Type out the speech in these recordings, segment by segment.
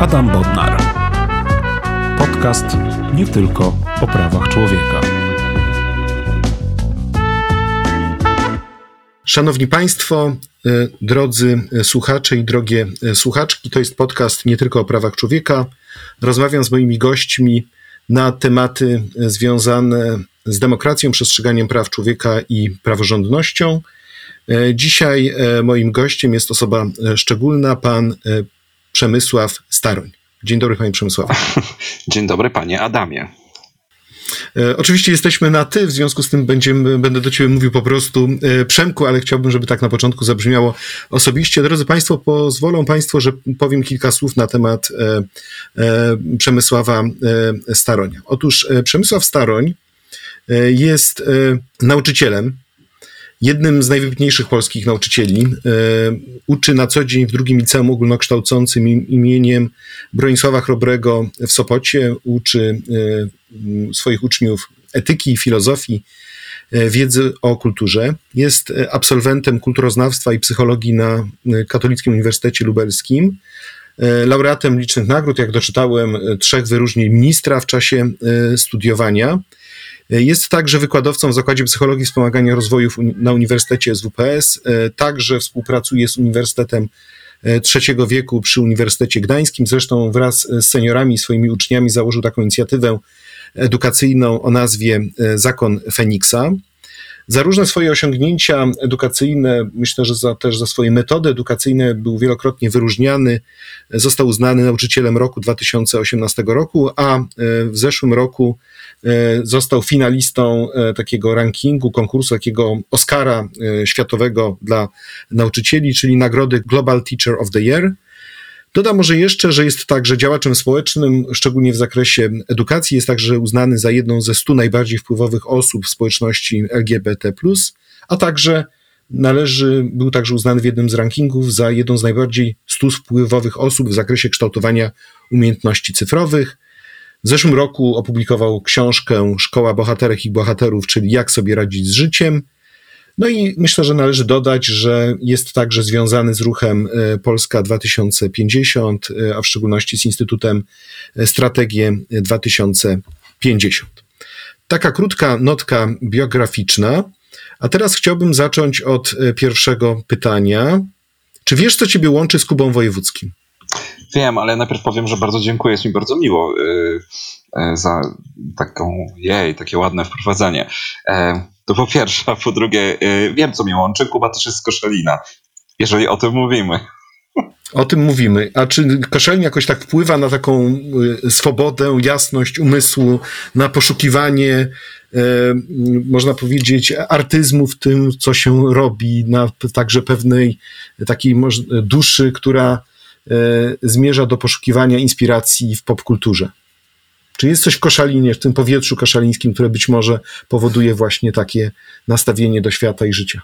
Adam Bodnar. Podcast nie tylko o prawach człowieka. Szanowni Państwo, e, drodzy słuchacze i drogie słuchaczki, to jest podcast nie tylko o prawach człowieka. Rozmawiam z moimi gośćmi na tematy związane z demokracją, przestrzeganiem praw człowieka i praworządnością. E, dzisiaj e, moim gościem jest osoba szczególna, pan Przemysław Staroń. Dzień dobry, panie Przemysławie. Dzień dobry, panie Adamie. E, oczywiście jesteśmy na ty, w związku z tym będziemy, będę do ciebie mówił po prostu e, Przemku, ale chciałbym, żeby tak na początku zabrzmiało osobiście. Drodzy Państwo, pozwolą Państwo, że powiem kilka słów na temat e, Przemysława Staronia. Otóż Przemysław Staroń jest nauczycielem, jednym z najwybitniejszych polskich nauczycieli. E, uczy na co dzień w drugim liceum ogólnokształcącym imieniem Bronisława Chrobrego w Sopocie. Uczy e, swoich uczniów etyki, filozofii, e, wiedzy o kulturze. Jest absolwentem kulturoznawstwa i psychologii na Katolickim Uniwersytecie Lubelskim. Laureatem licznych nagród, jak doczytałem, trzech wyróżnień ministra w czasie studiowania. Jest także wykładowcą w Zakładzie Psychologii Wspomagania Rozwoju na Uniwersytecie SWPS. E, także współpracuje z Uniwersytetem e, trzeciego wieku przy Uniwersytecie Gdańskim. Zresztą wraz z seniorami i swoimi uczniami założył taką inicjatywę edukacyjną o nazwie e, Zakon Feniksa. Za różne swoje osiągnięcia edukacyjne, myślę, że za, też za swoje metody edukacyjne był wielokrotnie wyróżniany. Został uznany nauczycielem roku 2018 roku, a w zeszłym roku E, został finalistą e, takiego rankingu, konkursu, takiego Oscara e, światowego dla nauczycieli, czyli nagrody Global Teacher of the Year. Dodam może jeszcze, że jest także działaczem społecznym, szczególnie w zakresie edukacji. Jest także uznany za jedną ze stu najbardziej wpływowych osób w społeczności LGBT, a także należy, był także uznany w jednym z rankingów za jedną z najbardziej stu wpływowych osób w zakresie kształtowania umiejętności cyfrowych. W zeszłym roku opublikował książkę Szkoła Bohaterek i Bohaterów, czyli Jak sobie radzić z życiem. No i myślę, że należy dodać, że jest także związany z ruchem e, Polska 2050, e, a w szczególności z Instytutem e, Strategię 2050. Taka krótka notka biograficzna. A teraz chciałbym zacząć od pierwszego pytania. Czy wiesz, co ciebie łączy z Kubą Wojewódzkim? Wiem, ale najpierw powiem, że bardzo dziękuję, jest mi bardzo miło za taką, jej, takie ładne wprowadzenie. To po pierwsze, a po drugie, y, wiem co mnie łączy, Kuba też jest z Koszalina, jeżeli o tym mówimy. O tym mówimy. A czy Koszelin jakoś tak wpływa na taką y, swobodę, jasność umysłu, na poszukiwanie, y, można powiedzieć, artyzmu w tym, co się robi, na także pewnej takiej duszy, która zmierza do poszukiwania inspiracji w popkulturze. Czy jest coś w koszalinie, w tym powietrzu koszalińskim, które być może powoduje właśnie takie nastawienie do świata i życia?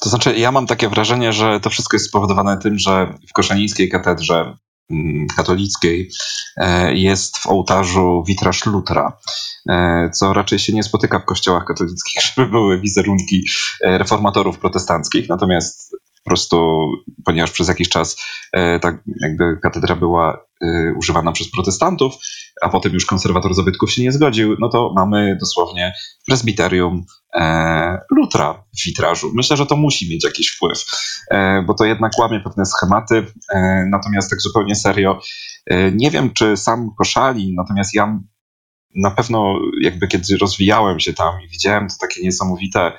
To znaczy, ja mam takie wrażenie, że to wszystko jest spowodowane tym, że w koszalińskiej katedrze mm, katolickiej e, jest w ołtarzu witraż Lutra, e, co raczej się nie spotyka w kościołach katolickich, żeby były wizerunki reformatorów protestanckich. Natomiast po prostu, ponieważ przez jakiś czas e, tak jakby katedra była e, używana przez protestantów, a potem już konserwator zabytków się nie zgodził, no to mamy dosłownie prezbiterium e, Lutra w witrażu. Myślę, że to musi mieć jakiś wpływ, e, bo to jednak łamie pewne schematy. E, natomiast tak zupełnie serio, e, nie wiem czy sam Koszalin, natomiast ja na pewno jakby kiedy rozwijałem się tam i widziałem to takie niesamowite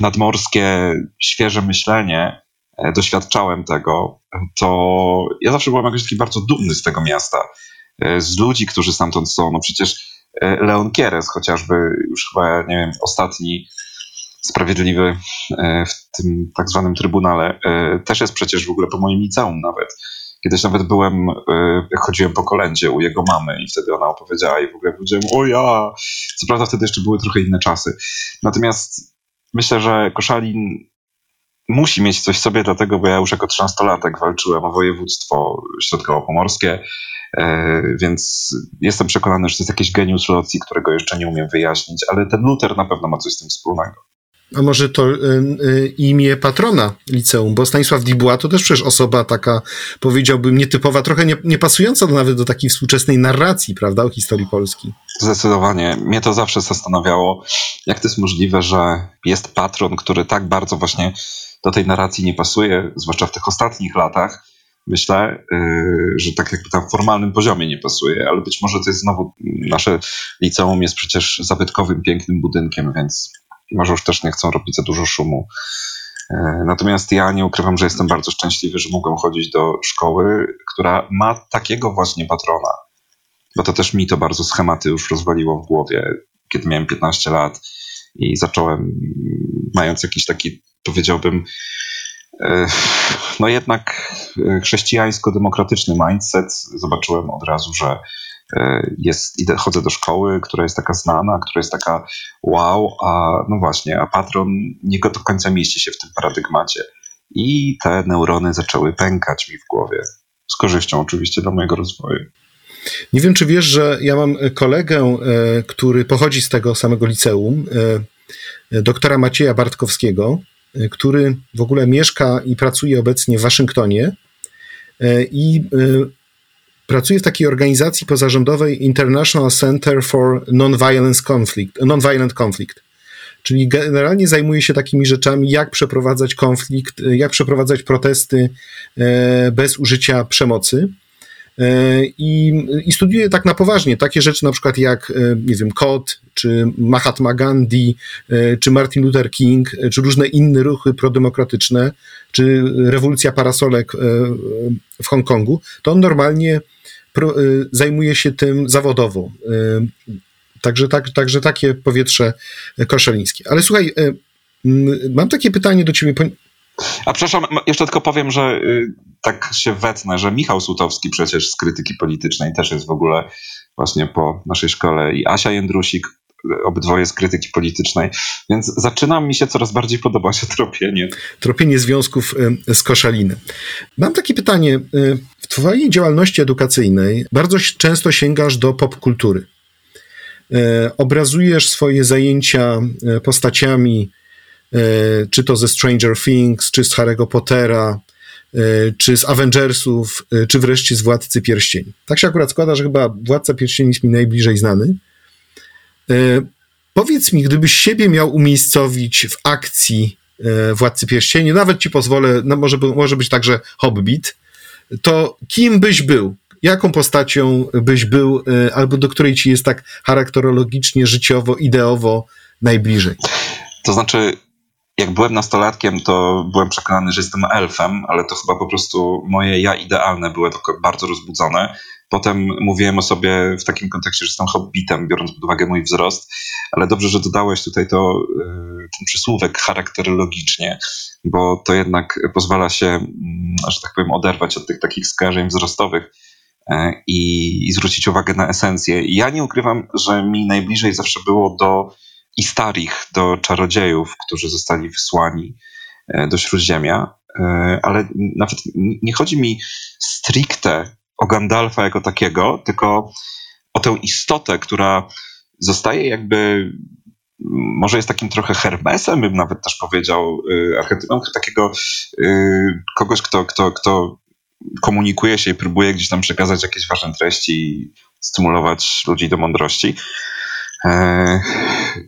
nadmorskie, świeże myślenie, e, doświadczałem tego, to ja zawsze byłem jakoś taki bardzo dumny z tego miasta, e, z ludzi, którzy stamtąd są. No przecież Leon Kieres chociażby, już chyba, nie wiem, ostatni sprawiedliwy w tym tak zwanym trybunale, też jest przecież w ogóle po moim liceum nawet. Kiedyś nawet byłem, chodziłem po kolędzie u jego mamy i wtedy ona opowiedziała i w ogóle powiedziałem, o ja! Co prawda wtedy jeszcze były trochę inne czasy. Natomiast myślę, że Koszalin musi mieć coś w sobie, dlatego, bo ja już jako trzynastolatek walczyłem o województwo środkowo-pomorskie, e, więc jestem przekonany, że to jest jakiś geniusz locji, którego jeszcze nie umiem wyjaśnić, ale ten Luther na pewno ma coś z tym wspólnego. A może to y, y, imię patrona liceum, bo Stanisław Dibuła to też przecież osoba taka, powiedziałbym, nietypowa, trochę nie, nie nawet do takiej współczesnej narracji, prawda, o historii Polski. Zdecydowanie. Mnie to zawsze zastanawiało, jak to jest możliwe, że jest patron, który tak bardzo właśnie do tej narracji nie pasuje, zwłaszcza w tych ostatnich latach. Myślę, yy, że tak jakby tam w formalnym poziomie nie pasuje, ale być może to jest znowu, nasze liceum jest przecież zabytkowym, pięknym budynkiem, więc może już też nie chcą robić za dużo szumu. Yy, natomiast ja nie ukrywam, że jestem bardzo szczęśliwy, że mogłem chodzić do szkoły, która ma takiego właśnie patrona. Bo to też mi to bardzo schematy już rozwaliło w głowie, kiedy miałem 15 lat i zacząłem, mając jakiś taki, powiedziałbym, e, no jednak e, chrześcijańsko-demokratyczny mindset, zobaczyłem od razu, że e, jest, idę, chodzę do szkoły, która jest taka znana, która jest taka wow, a no właśnie, a patron nie do końca mieści się w tym paradygmacie. I te neurony zaczęły pękać mi w głowie. Z korzyścią oczywiście dla mojego rozwoju. Nie wiem, czy wiesz, że ja mam kolegę, który pochodzi z tego samego liceum, doktora Macieja Bartkowskiego, który w ogóle mieszka i pracuje obecnie w Waszyngtonie i pracuje w takiej organizacji pozarządowej International Center for Nonviolence Conflict, Nonviolent Conflict. Czyli generalnie zajmuje się takimi rzeczami, jak przeprowadzać konflikt, jak przeprowadzać protesty bez użycia przemocy. E, I, I tak na poważnie takie rzeczy, na przykład jak, e, nie wiem, KOT, czy Mahatma Gandhi, e, czy Martin Luther King, czy różne inne ruchy prodemokratyczne, czy rewolucja parasolek w Hongkongu, to on normalnie zajmuje się tym zawodowo. Także, tak, także takie powietrze koszelińskie. Ale słuchaj, mam takie pytanie do ciebie. A przepraszam, jeszcze tylko powiem, że y, tak się wetnę, że Michał Słutowski przecież z krytyki politycznej też jest w ogóle właśnie po naszej szkole i Asia Jędrusik, obydwoje z krytyki politycznej, więc zaczyna mi się coraz bardziej podobać tropienie. Tropienie związków z Koszalinem. Mam takie pytanie. W twojej działalności edukacyjnej bardzo często sięgasz do popkultury. Obrazujesz swoje zajęcia postaciami E, czy to ze Stranger Things, czy z Harry'ego Pottera, e, czy z Avengersów, e, czy wreszcie z Władcy Pierścieni. Tak się akurat składa, że chyba Władca Pierścieni jest mi najbliżej znany. Powiedz mi, gdybyś siebie miał umiejscowić w akcji Władcy Pierścieni, nawet ci pozwolę, no może, może być także Hobbit, to kim byś był? Jaką postacią byś był, albo do której ci jest tak charakterologicznie, życiowo, ideowo najbliżej? To znaczy, jak byłem nastolatkiem, to byłem przekonany, że jestem elfem, ale to chyba po prostu moje ja idealne tylko bardzo rozbudzone. Potem mówiłem o sobie w takim kontekście, że jestem hobbitem, biorąc pod uwagę mój wzrost, ale dobrze, że dodałeś tutaj to, y, ten przysłówek charakterologicznie, bo to jednak pozwala się, mm, że tak powiem, oderwać od tych takich skażeń wzrostowych e, i, i zwrócić uwagę na esencję. Ja nie ukrywam, że mi najbliżej zawsze było do i starich do czarodziejów, którzy zostali wysłani e, do Śródziemia, e, ale nawet nie chodzi mi stricte o Gandalfa jako takiego, tylko o tę istotę, która zostaje jakby, może jest takim trochę Hermesem, bym nawet też powiedział, e, archetypem takiego kogoś, kto, kto, kto komunikuje się i próbuje gdzieś tam przekazać jakieś ważne treści i stymulować ludzi do mądrości. E,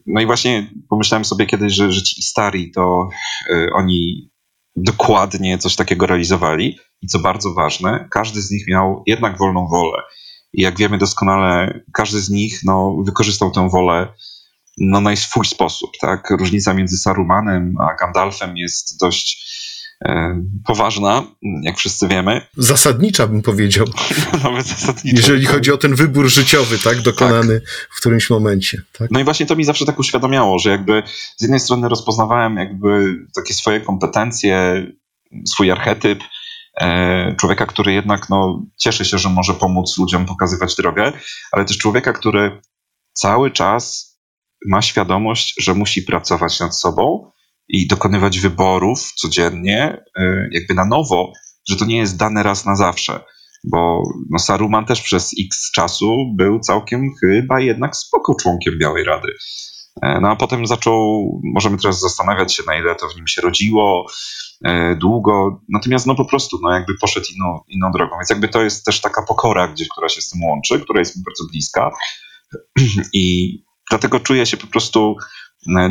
no i właśnie pomyślałem sobie kiedyś, że, że ci stari to e, oni dokładnie coś takiego realizowali i co bardzo ważne, każdy z nich miał jednak wolną wolę. I jak wiemy doskonale, każdy z nich no, wykorzystał tę wolę no, na swój sposób. Tak? Różnica między Sarumanem a Gandalfem jest dość poważna, jak wszyscy wiemy. Zasadnicza bym powiedział. Nawet zasadnicza. Jeżeli chodzi o ten wybór życiowy, tak, dokonany tak. w którymś momencie. Tak? No i właśnie to mi zawsze tak uświadamiało, że jakby z jednej strony rozpoznawałem jakby takie swoje kompetencje, swój archetyp, e, człowieka, który jednak no, cieszy się, że może pomóc ludziom pokazywać drogę, ale też człowieka, który cały czas ma świadomość, że musi pracować nad sobą, i dokonywać wyborów codziennie, e, jakby na nowo, że to nie jest dane raz na zawsze. Bo no, Saruman też przez x czasu był całkiem chyba jednak spoko członkiem Białej Rady. No a potem zaczął, możemy teraz zastanawiać się, na ile to w nim się rodziło, długo, natomiast no po prostu, no jakby poszedł inną, inną drogą, więc jakby to jest też taka pokora gdzieś, która się z tym łączy, która jest mi bardzo bliska i dlatego czuję się po prostu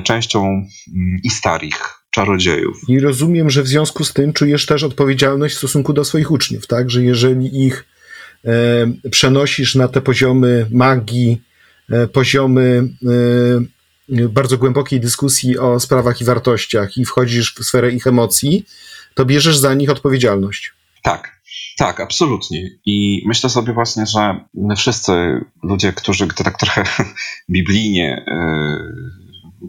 częścią mm, i starich czarodziejów. I rozumiem, że w związku z tym czujesz też odpowiedzialność w stosunku do swoich uczniów, tak? Że jeżeli ich e, przenosisz na te poziomy magii, e, poziomy e, bardzo głębokiej dyskusji o sprawach i wartościach i wchodzisz w sferę ich emocji, to bierzesz za nich odpowiedzialność. Tak, tak, absolutnie. I myślę sobie właśnie, że my wszyscy ludzie, którzy tak trochę biblijnie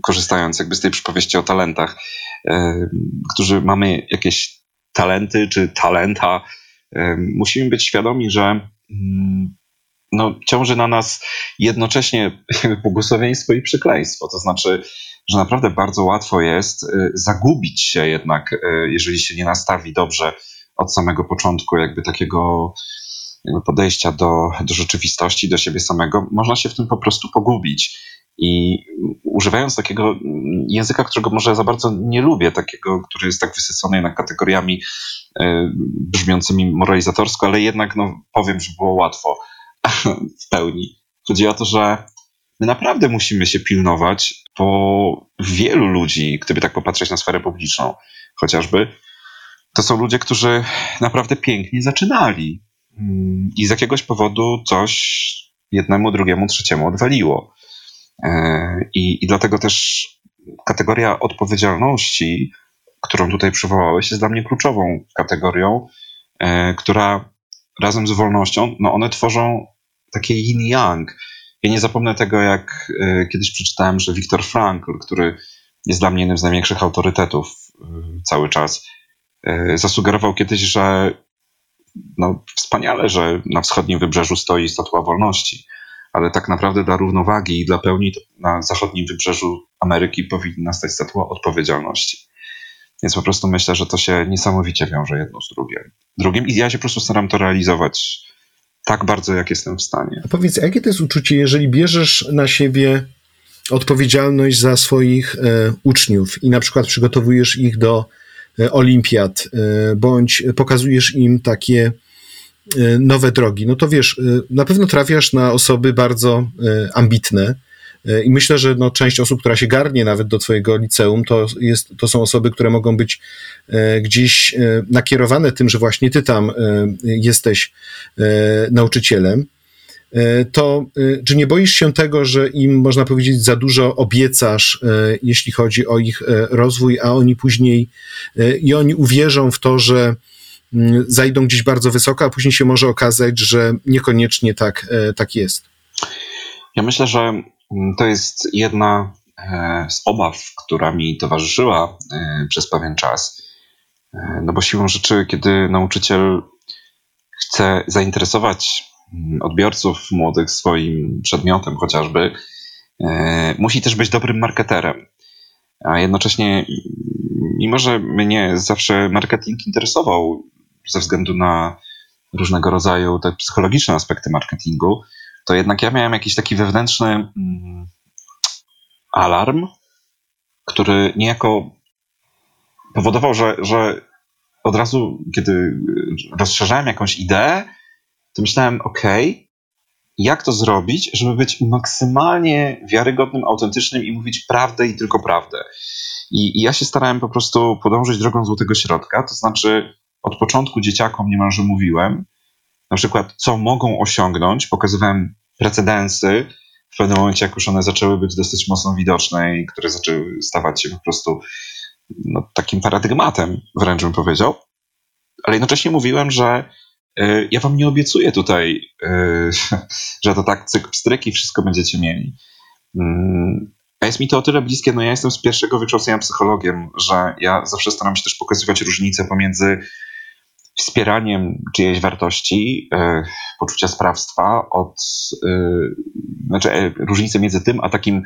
korzystając jakby z tej przypowieści o talentach, e, którzy mamy jakieś talenty czy talenta, e, musimy być świadomi, że mm, no, ciąży na nas jednocześnie błogosławieństwo i przekleństwo. To znaczy, że naprawdę bardzo łatwo jest e, zagubić się jednak, jeżeli się nie nastawi dobrze od samego początku, jakby takiego podejścia do, do rzeczywistości, do siebie samego. Można się w tym po prostu pogubić. I używając takiego języka, którego może za bardzo nie lubię, takiego, który jest tak wysycony jednak kategoriami e, brzmiącymi moralizatorsko, ale jednak no, powiem, że było łatwo w pełni. Chodzi o to, że my naprawdę musimy się pilnować, bo wielu ludzi, gdyby tak popatrzeć na sferę publiczną, chociażby, to są ludzie, którzy naprawdę pięknie zaczynali. Mm, I z jakiegoś powodu coś jednemu, drugiemu, trzeciemu odwaliło. E, I, I dlatego też kategoria odpowiedzialności, którą tutaj przywołałeś, jest dla mnie kluczową kategorią, e, która razem z wolnością, no one tworzą takie yin-yang. Ja nie zapomnę tego, jak e, kiedyś przeczytałem, że Viktor Frankl, który jest dla mnie jednym z największych autorytetów cały czas, zasugerował kiedyś, że no, wspaniale, że na wschodnim wybrzeżu stoi statua wolności ale tak naprawdę dla równowagi i dla pełni na zachodnim wybrzeżu Ameryki powinna stać statua odpowiedzialności. Więc po prostu myślę, że to się niesamowicie wiąże jedno z drugim. drugim. I ja się po prostu staram to realizować tak bardzo, jak jestem w stanie. A powiedz, jakie to jest uczucie, jeżeli bierzesz na siebie odpowiedzialność za swoich e, uczniów i na przykład przygotowujesz ich do e, olimpiad, e, bądź pokazujesz im takie nowe drogi, no to wiesz, e, na pewno trafiasz na osoby bardzo e, ambitne. I myślę, że no, część osób, która się garnie nawet do Twojego liceum, to, jest, to są osoby, które mogą być gdzieś nakierowane tym, że właśnie Ty tam jesteś nauczycielem. To czy nie boisz się tego, że im, można powiedzieć, za dużo obiecasz, jeśli chodzi o ich rozwój, a oni później i oni uwierzą w to, że zajdą gdzieś bardzo wysoko, a później się może okazać, że niekoniecznie tak, e, tak jest. Ja myślę, że mm, to jest jedna e, z obaw, która mi towarzyszyła e, przez pewien czas. No bo siłą rzeczy, kiedy nauczyciel chce zainteresować mm, odbiorców młodych swoim przedmiotem chociażby, musi też być dobrym marketerem. A jednocześnie, mimo że mnie zawsze marketing interesował, ze względu na różnego rodzaju te psychologiczne aspekty marketingu, to jednak ja miałem jakiś taki wewnętrzny mm, alarm, który niejako powodował, że, że od razu, kiedy rozszerzałem jakąś ideę, to myślałem, ok, jak to zrobić, żeby być maksymalnie wiarygodnym, autentycznym i mówić prawdę i tylko prawdę. I, I, ja się starałem po prostu podążyć drogą złotego środka, to znaczy od początku dzieciakom niemalże mówiłem, na przykład, co mogą osiągnąć, pokazywałem precedensy, w pewnym momencie, jak już one zaczęły być dosyć mocno widoczne i które zaczęły stawać się po prostu no, takim paradygmatem, wręcz bym powiedział, ale jednocześnie mówiłem, że y, ja wam nie obiecuję tutaj, y, że to tak cyk, pstryk i wszystko będziecie mieli. Y, a jest mi to o tyle bliskie, no ja jestem z pierwszego wykształcenia psychologiem, że ja zawsze staram się też pokazywać różnice pomiędzy wspieraniem czyjejś wartości, e, poczucia sprawstwa, od, e, znaczy e, różnicę między tym, a takim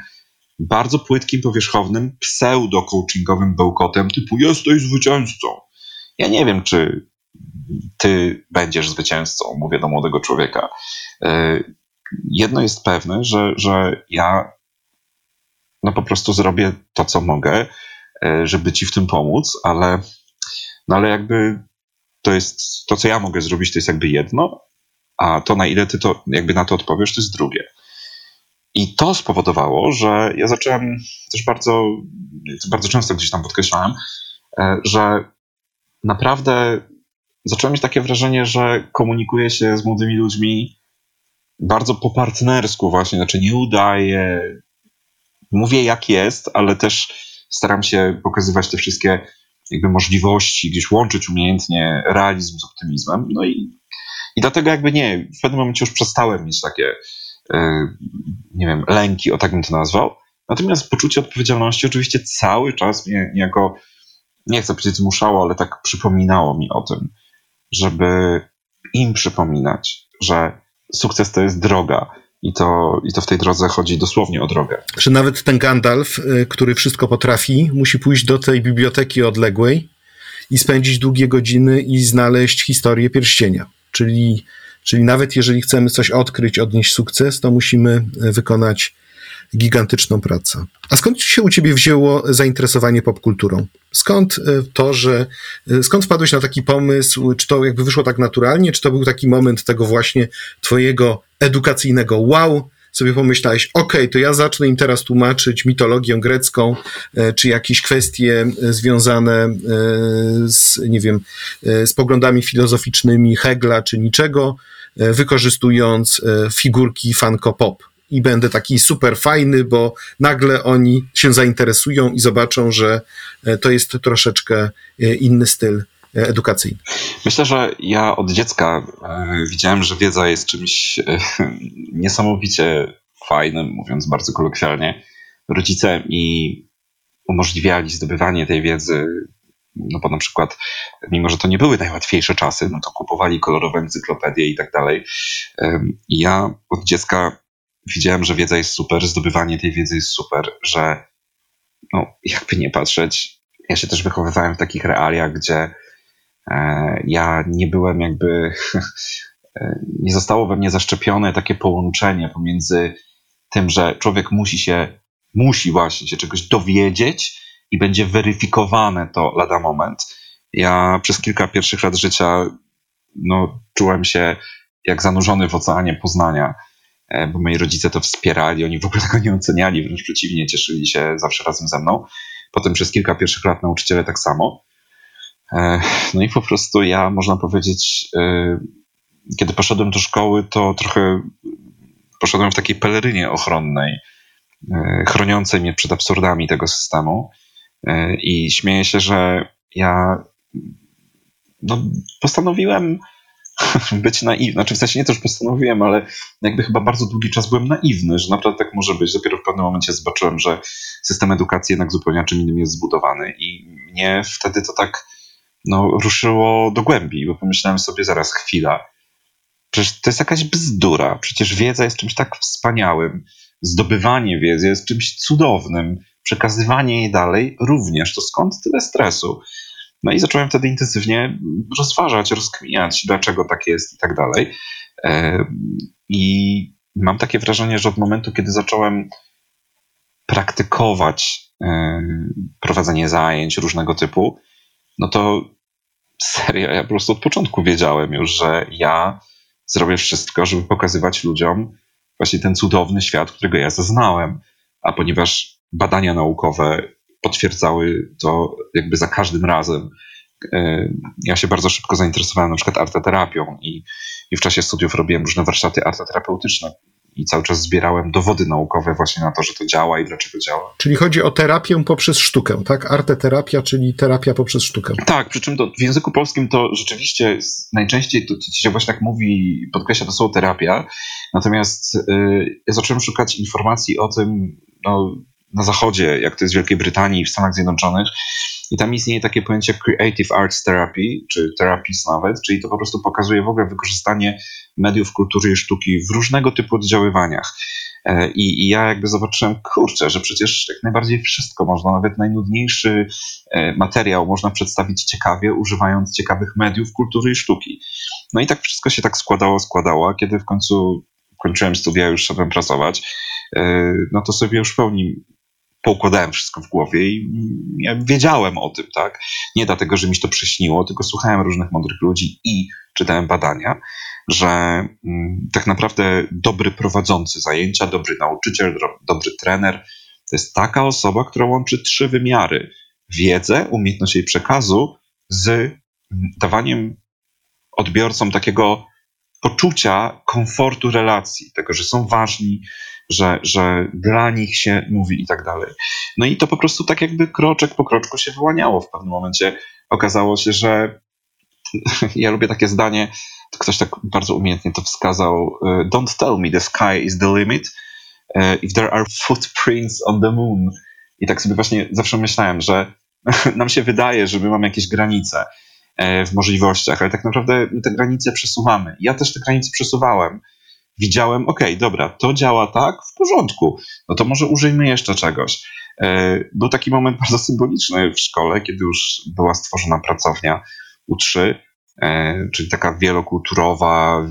bardzo płytkim, powierzchownym, pseudo-coachingowym bełkotem typu jesteś zwycięzcą. Ja nie wiem, czy ty będziesz zwycięzcą, mówię do młodego człowieka. Jedno jest pewne, że, że ja no po prostu zrobię to, co mogę, żeby ci w tym pomóc, ale, no ale jakby to jest, to co ja mogę zrobić, to jest jakby jedno, a to na ile ty to jakby na to odpowiesz, to jest drugie. I to spowodowało, że ja zacząłem też bardzo, bardzo często gdzieś tam podkreślałem, e, że naprawdę zacząłem mieć takie wrażenie, że komunikuję się z młodymi ludźmi bardzo po partnersku właśnie, znaczy nie udaję, mówię jak jest, ale też staram się pokazywać te wszystkie jakby możliwości, gdzieś łączyć umiejętnie realizm z optymizmem. No i, i dlatego jakby nie, w pewnym momencie już przestałem mieć takie, e, nie wiem, lęki, o tak bym to nazwał. Natomiast poczucie odpowiedzialności oczywiście cały czas mnie niejako, nie chcę powiedzieć zmuszało, ale tak przypominało mi o tym, żeby im przypominać, że sukces to jest droga, i to, I to w tej drodze chodzi dosłownie o drogę. Że nawet ten Gandalf, y, który wszystko potrafi, musi pójść do tej biblioteki odległej i spędzić długie godziny i znaleźć historię pierścienia. Czyli, czyli nawet jeżeli chcemy coś odkryć, odnieść sukces, to musimy y, wykonać gigantyczną pracę. A skąd się u ciebie wzięło zainteresowanie popkulturą? Skąd y, to, że skąd wpadłeś na taki pomysł? Czy to jakby wyszło tak naturalnie, czy to był taki moment tego właśnie twojego edukacyjnego wow, sobie pomyślałeś, ok, to ja zacznę im teraz tłumaczyć mitologię grecką, e, czy jakieś kwestie e, związane e, z, nie wiem, z poglądami filozoficznymi Hegla czy niczego, wykorzystując figurki Funko Pop. I będę taki super fajny, bo nagle oni się zainteresują i zobaczą, że to jest troszeczkę inny styl edukacyjny. Myślę, że ja od dziecka e, widziałem, że wiedza jest czymś e, niesamowicie fajnym, mówiąc bardzo kolokwialnie. Rodzice mi umożliwiali zdobywanie tej wiedzy, no bo na przykład, mimo że to nie były najłatwiejsze czasy, no to kupowali kolorowe encyklopedie i tak dalej. I ja od dziecka widziałem, że wiedza jest super, zdobywanie tej wiedzy jest super, że no, jakby nie patrzeć, ja się też wychowywałem w takich realiach, gdzie E, ja nie byłem jakby, e, nie zostało we mnie zaszczepione takie połączenie pomiędzy tym, że człowiek musi się, musi właśnie się czegoś dowiedzieć i będzie weryfikowane to lada moment. Ja przez kilka pierwszych lat życia no, czułem się jak zanurzony w oceanie poznania, e, bo moi rodzice to wspierali, oni w ogóle tego nie oceniali, wręcz przeciwnie, cieszyli się zawsze razem ze mną. Potem przez kilka pierwszych lat nauczyciele tak samo. E, no i po prostu ja, można powiedzieć, e, kiedy poszedłem do szkoły, to trochę poszedłem w takiej pelerynie ochronnej, e, chroniącej mnie przed absurdami tego systemu. I śmieję się, że ja no, postanowiłem być naiwny. Znaczy, w sensie nie to, że postanowiłem, ale jakby chyba bardzo długi czas byłem naiwny, że naprawdę tak może być. Dopiero w pewnym momencie zobaczyłem, że system edukacji jednak zupełnie czym innym jest zbudowany. I mnie wtedy to tak no, ruszyło do głębi, bo pomyślałem sobie zaraz chwila. Przecież to jest jakaś bzdura. Przecież wiedza jest czymś tak wspaniałym. Zdobywanie wiedzy jest czymś cudownym. Przekazywanie jej dalej również. To skąd tyle stresu? No i zacząłem wtedy intensywnie rozważać, rozkminiać, dlaczego tak jest i tak dalej. I mam takie wrażenie, że od momentu, kiedy zacząłem praktykować prowadzenie zajęć różnego typu, no to serio, ja po prostu od początku wiedziałem już, że ja zrobię wszystko, żeby pokazywać ludziom właśnie ten cudowny świat, którego ja zaznałem. A ponieważ badania naukowe potwierdzały to jakby za każdym razem, e, ja się bardzo szybko zainteresowałem na przykład arteterapią i, i w czasie studiów robiłem różne warsztaty arteterapeutyczne, i cały czas zbierałem dowody naukowe właśnie na to, że to działa i dlaczego działa. Czyli chodzi o terapię poprzez sztukę, tak? Arteterapia, czyli terapia poprzez sztukę. Tak, przy czym to w języku polskim to rzeczywiście najczęściej to, to się właśnie tak mówi, podkreśla to słowo terapia, natomiast yy, ja zacząłem szukać informacji o tym no, na zachodzie, jak to jest w Wielkiej Brytanii w Stanach Zjednoczonych, i tam istnieje takie pojęcie Creative Arts Therapy, czy Therapies nawet, czyli to po prostu pokazuje w ogóle wykorzystanie mediów kultury i sztuki w różnego typu oddziaływaniach. E, I, I, ja jakby zobaczyłem, kurczę, że przecież jak najbardziej wszystko można, nawet najnudniejszy e, materiał można przedstawić ciekawie, używając ciekawych mediów kultury i sztuki. No i tak wszystko się tak składało, składało, kiedy w końcu kończyłem studia, już szedłem pracować, e, no to sobie już w pełni poukładałem wszystko w głowie i ja wiedziałem o tym, tak? Nie dlatego, że mi się to przyśniło, tylko słuchałem różnych mądrych ludzi i czytałem badania, że mm, tak naprawdę dobry prowadzący zajęcia, dobry nauczyciel, dobry trener to jest taka osoba, która łączy trzy wymiary: wiedzę, umiejętność jej przekazu z mm, dawaniem odbiorcom takiego poczucia komfortu relacji, tego, że są ważni, że, że dla nich się mówi i tak dalej. No i to po prostu tak jakby kroczek po kroczku się wyłaniało. W pewnym momencie okazało się, że ja lubię takie zdanie, ktoś tak bardzo umiejętnie to wskazał, e, don't tell me the sky is the limit e, if there are footprints on the moon. I tak sobie właśnie zawsze myślałem, że nam się wydaje, że my mamy jakieś granice e, w możliwościach, ale tak naprawdę my te granice przesuwamy. Ja też te granice przesuwałem widziałem, ok, dobra, to działa tak, w porządku, no to może użyjmy jeszcze czegoś. Był taki moment bardzo symboliczny w szkole, kiedy już była stworzona pracownia U3, e, czyli taka wielokulturowa,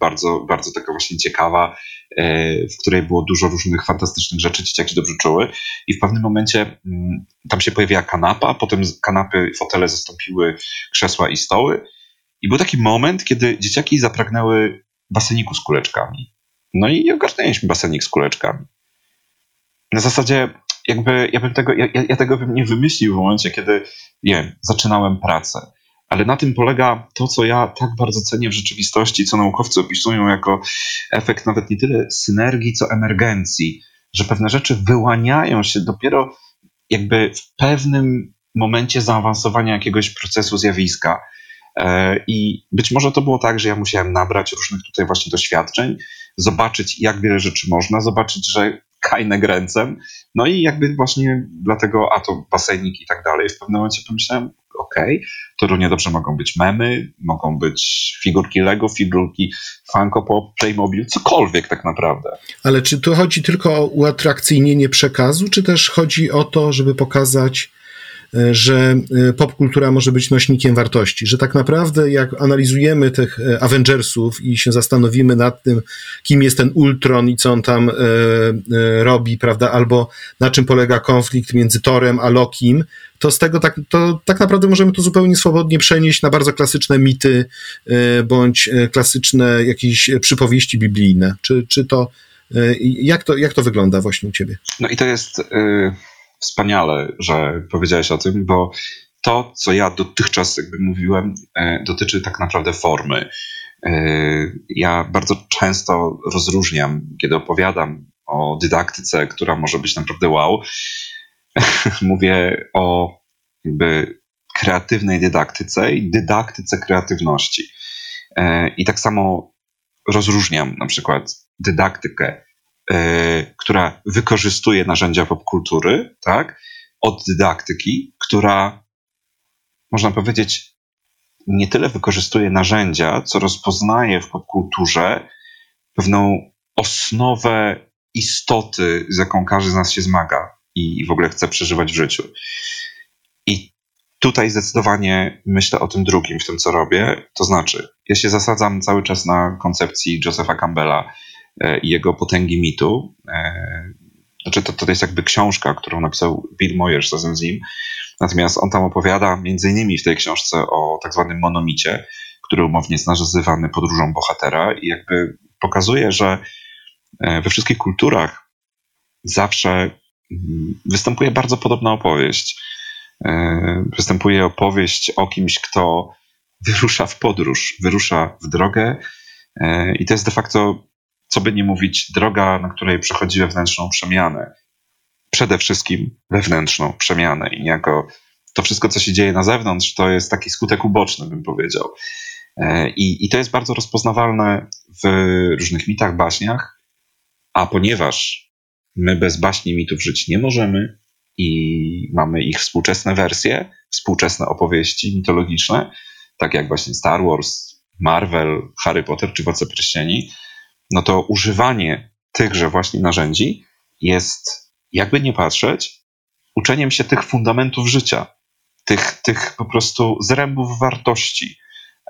bardzo, bardzo taka właśnie ciekawa, e, w której było dużo różnych fantastycznych rzeczy, dzieciaki dobrze czuły i w pewnym momencie mm, tam się pojawiła kanapa, potem kanapy, fotele zastąpiły krzesła i stoły i był taki moment, kiedy dzieciaki zapragnęły baseniku z kuleczkami. No i ogarnęliśmy basenik z kuleczkami. Na zasadzie, jakby ja, bym tego, ja, ja tego bym nie wymyślił w momencie, kiedy, nie wiem, zaczynałem pracę. Ale na tym polega to, co ja tak bardzo cenię w rzeczywistości, co naukowcy opisują jako efekt nawet nie tyle synergii, co emergencji, że pewne rzeczy wyłaniają się dopiero jakby w pewnym momencie zaawansowania jakiegoś procesu zjawiska. E, I być może to było tak, że ja musiałem nabrać różnych tutaj właśnie doświadczeń, zobaczyć, jak wiele rzeczy można, zobaczyć, że kajne gręcem. No i jakby właśnie dlatego, a to basenik i tak dalej. W pewnym momencie pomyślałem, okay, to równie dobrze mogą być memy, mogą być figurki Lego, figurki Funko Pop, Playmobil, cokolwiek tak naprawdę. Ale czy to chodzi tylko o uatrakcyjnienie przekazu, czy też chodzi o to, żeby pokazać że e, popkultura może być nośnikiem wartości, że tak naprawdę jak analizujemy tych e, Avengersów i się zastanowimy nad tym, kim jest ten Ultron i co on tam robi, prawda, albo na czym polega konflikt między Torem a Lokim, to z tego tak, to tak naprawdę możemy to zupełnie swobodnie przenieść na bardzo klasyczne mity bądź klasyczne jakieś przypowieści biblijne. Czy, czy to, jak to, jak to wygląda właśnie u ciebie? No i to jest... Y wspaniale, że powiedziałeś o tym, bo to, co ja dotychczas jakby mówiłem, e, dotyczy tak naprawdę formy. E, ja bardzo często rozróżniam, kiedy opowiadam o dydaktyce, która może być naprawdę wow. Mówię o jakby kreatywnej dydaktyce i dydaktyce kreatywności. E, I tak samo rozróżniam na przykład dydaktykę która wykorzystuje narzędzia popkultury, tak, od dydaktyki, która, można powiedzieć, nie tyle wykorzystuje narzędzia, co rozpoznaje w popkulturze pewną osnowę istoty, z jaką każdy z nas się zmaga i w ogóle chce przeżywać w życiu. I tutaj zdecydowanie myślę o tym drugim, w tym co robię. To znaczy, ja się zasadzam cały czas na koncepcji Josepha Campbella, E, i jego potęgi mitu. E, znaczy to, to jest jakby książka, którą napisał Bill Moyers razem z nim. Natomiast on tam opowiada między innymi w tej książce o tak zwanym monomicie, który umownie jest nazywany podróżą bohatera i jakby pokazuje, że e, we wszystkich kulturach zawsze mm, występuje bardzo podobna opowieść. Występuje opowieść o kimś, kto wyrusza w podróż, wyrusza w drogę i to jest de facto co by nie mówić, droga, na której przechodzi wewnętrzną przemianę. Przede wszystkim wewnętrzną przemianę i niejako to wszystko, co się dzieje na zewnątrz, to jest taki skutek uboczny, bym powiedział. E, I, I to jest bardzo rozpoznawalne w różnych mitach, baśniach, a ponieważ my bez baśni mitów żyć nie możemy i mamy ich współczesne wersje, współczesne opowieści mitologiczne, tak jak właśnie Star Wars, Marvel, Harry Potter czy Władca Pierścieni, no to używanie tychże właśnie narzędzi jest, jakby nie patrzeć, uczeniem się tych fundamentów życia, tych, tych po prostu zrębów wartości.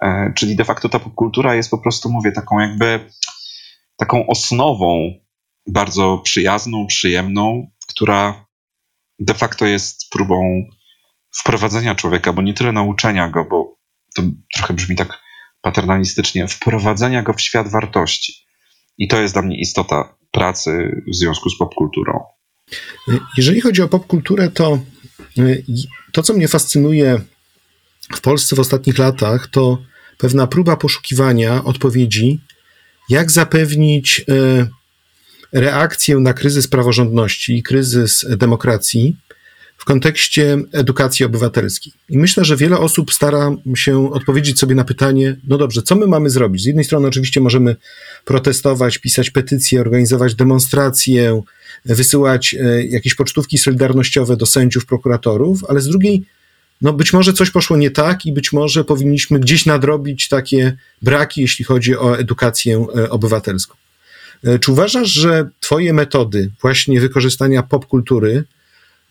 E, czyli de facto ta popkultura jest po prostu, mówię, taką jakby taką osnową bardzo przyjazną, przyjemną, która de facto jest próbą wprowadzenia człowieka, bo nie tyle nauczenia go, bo to trochę brzmi tak paternalistycznie, wprowadzenia go w świat wartości. I to jest dla mnie istota pracy w związku z popkulturą. Jeżeli chodzi o popkulturę, to y, to, co mnie fascynuje w Polsce w ostatnich latach, to pewna próba poszukiwania odpowiedzi, jak zapewnić y, reakcję na kryzys praworządności i kryzys demokracji w kontekście edukacji obywatelskiej. I myślę, że wiele osób stara się odpowiedzieć sobie na pytanie, no dobrze, co my mamy zrobić? Z jednej strony oczywiście możemy protestować, pisać petycje, organizować demonstracje, wysyłać e, jakieś pocztówki solidarnościowe do sędziów, prokuratorów, ale z drugiej, no być może coś poszło nie tak i być może powinniśmy gdzieś nadrobić takie braki, jeśli chodzi o edukację e, obywatelską. E, czy uważasz, że Twoje metody właśnie wykorzystania popkultury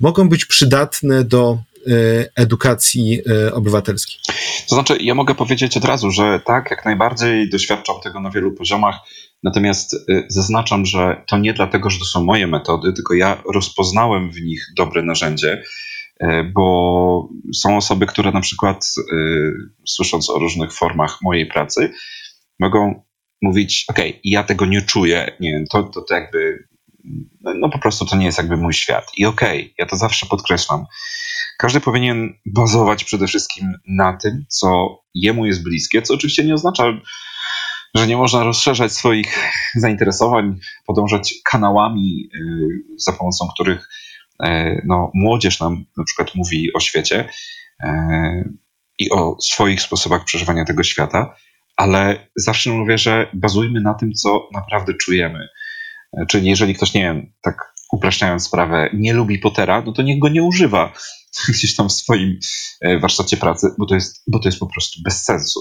mogą być przydatne do edukacji obywatelskiej? To znaczy, ja mogę powiedzieć od razu, że tak, jak najbardziej doświadczam tego na wielu poziomach. Natomiast y, zaznaczam, że to nie dlatego, że to są moje metody, tylko ja rozpoznałem w nich dobre narzędzie, bo są osoby, które na przykład, słysząc o różnych formach mojej pracy, mogą mówić: OK, ja tego nie czuję, nie to, to, to jakby, no po prostu to nie jest jakby mój świat. I OK, ja to zawsze podkreślam. Każdy powinien bazować przede wszystkim na tym, co jemu jest bliskie, co oczywiście nie oznacza, że nie można rozszerzać swoich zainteresowań, podążać kanałami, y, za pomocą których y, no, młodzież nam na przykład mówi o świecie y, i o swoich sposobach przeżywania tego świata, ale zawsze mówię, że bazujmy na tym, co naprawdę czujemy. Czyli jeżeli ktoś, nie wiem, tak upraszczając sprawę, nie lubi Pottera, no to niech go nie używa gdzieś tam w swoim warsztacie pracy, bo to jest, bo to jest po prostu bez sensu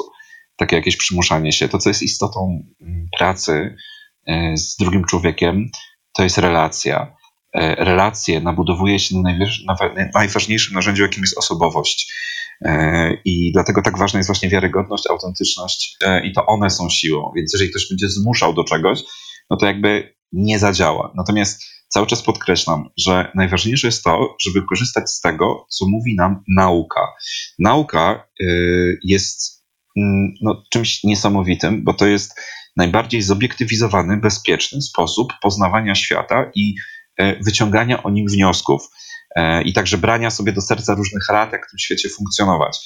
takie jakieś przymuszanie się. To, co jest istotą mm, pracy e, z drugim człowiekiem, to jest relacja. E, relacje nabudowuje się na, na najważniejszym narzędziu, jakim jest osobowość. E, I dlatego tak ważna jest właśnie wiarygodność, autentyczność i to one są siłą. Więc jeżeli ktoś będzie zmuszał do czegoś, no to jakby nie zadziała. Natomiast cały czas podkreślam, że najważniejsze jest to, żeby korzystać z tego, co mówi nam nauka. Nauka jest Mm, no, czymś niesamowitym, bo to jest najbardziej zobiektywizowany, bezpieczny sposób poznawania świata i e, wyciągania o nim wniosków e, i także brania sobie do serca różnych rad, jak w tym świecie funkcjonować.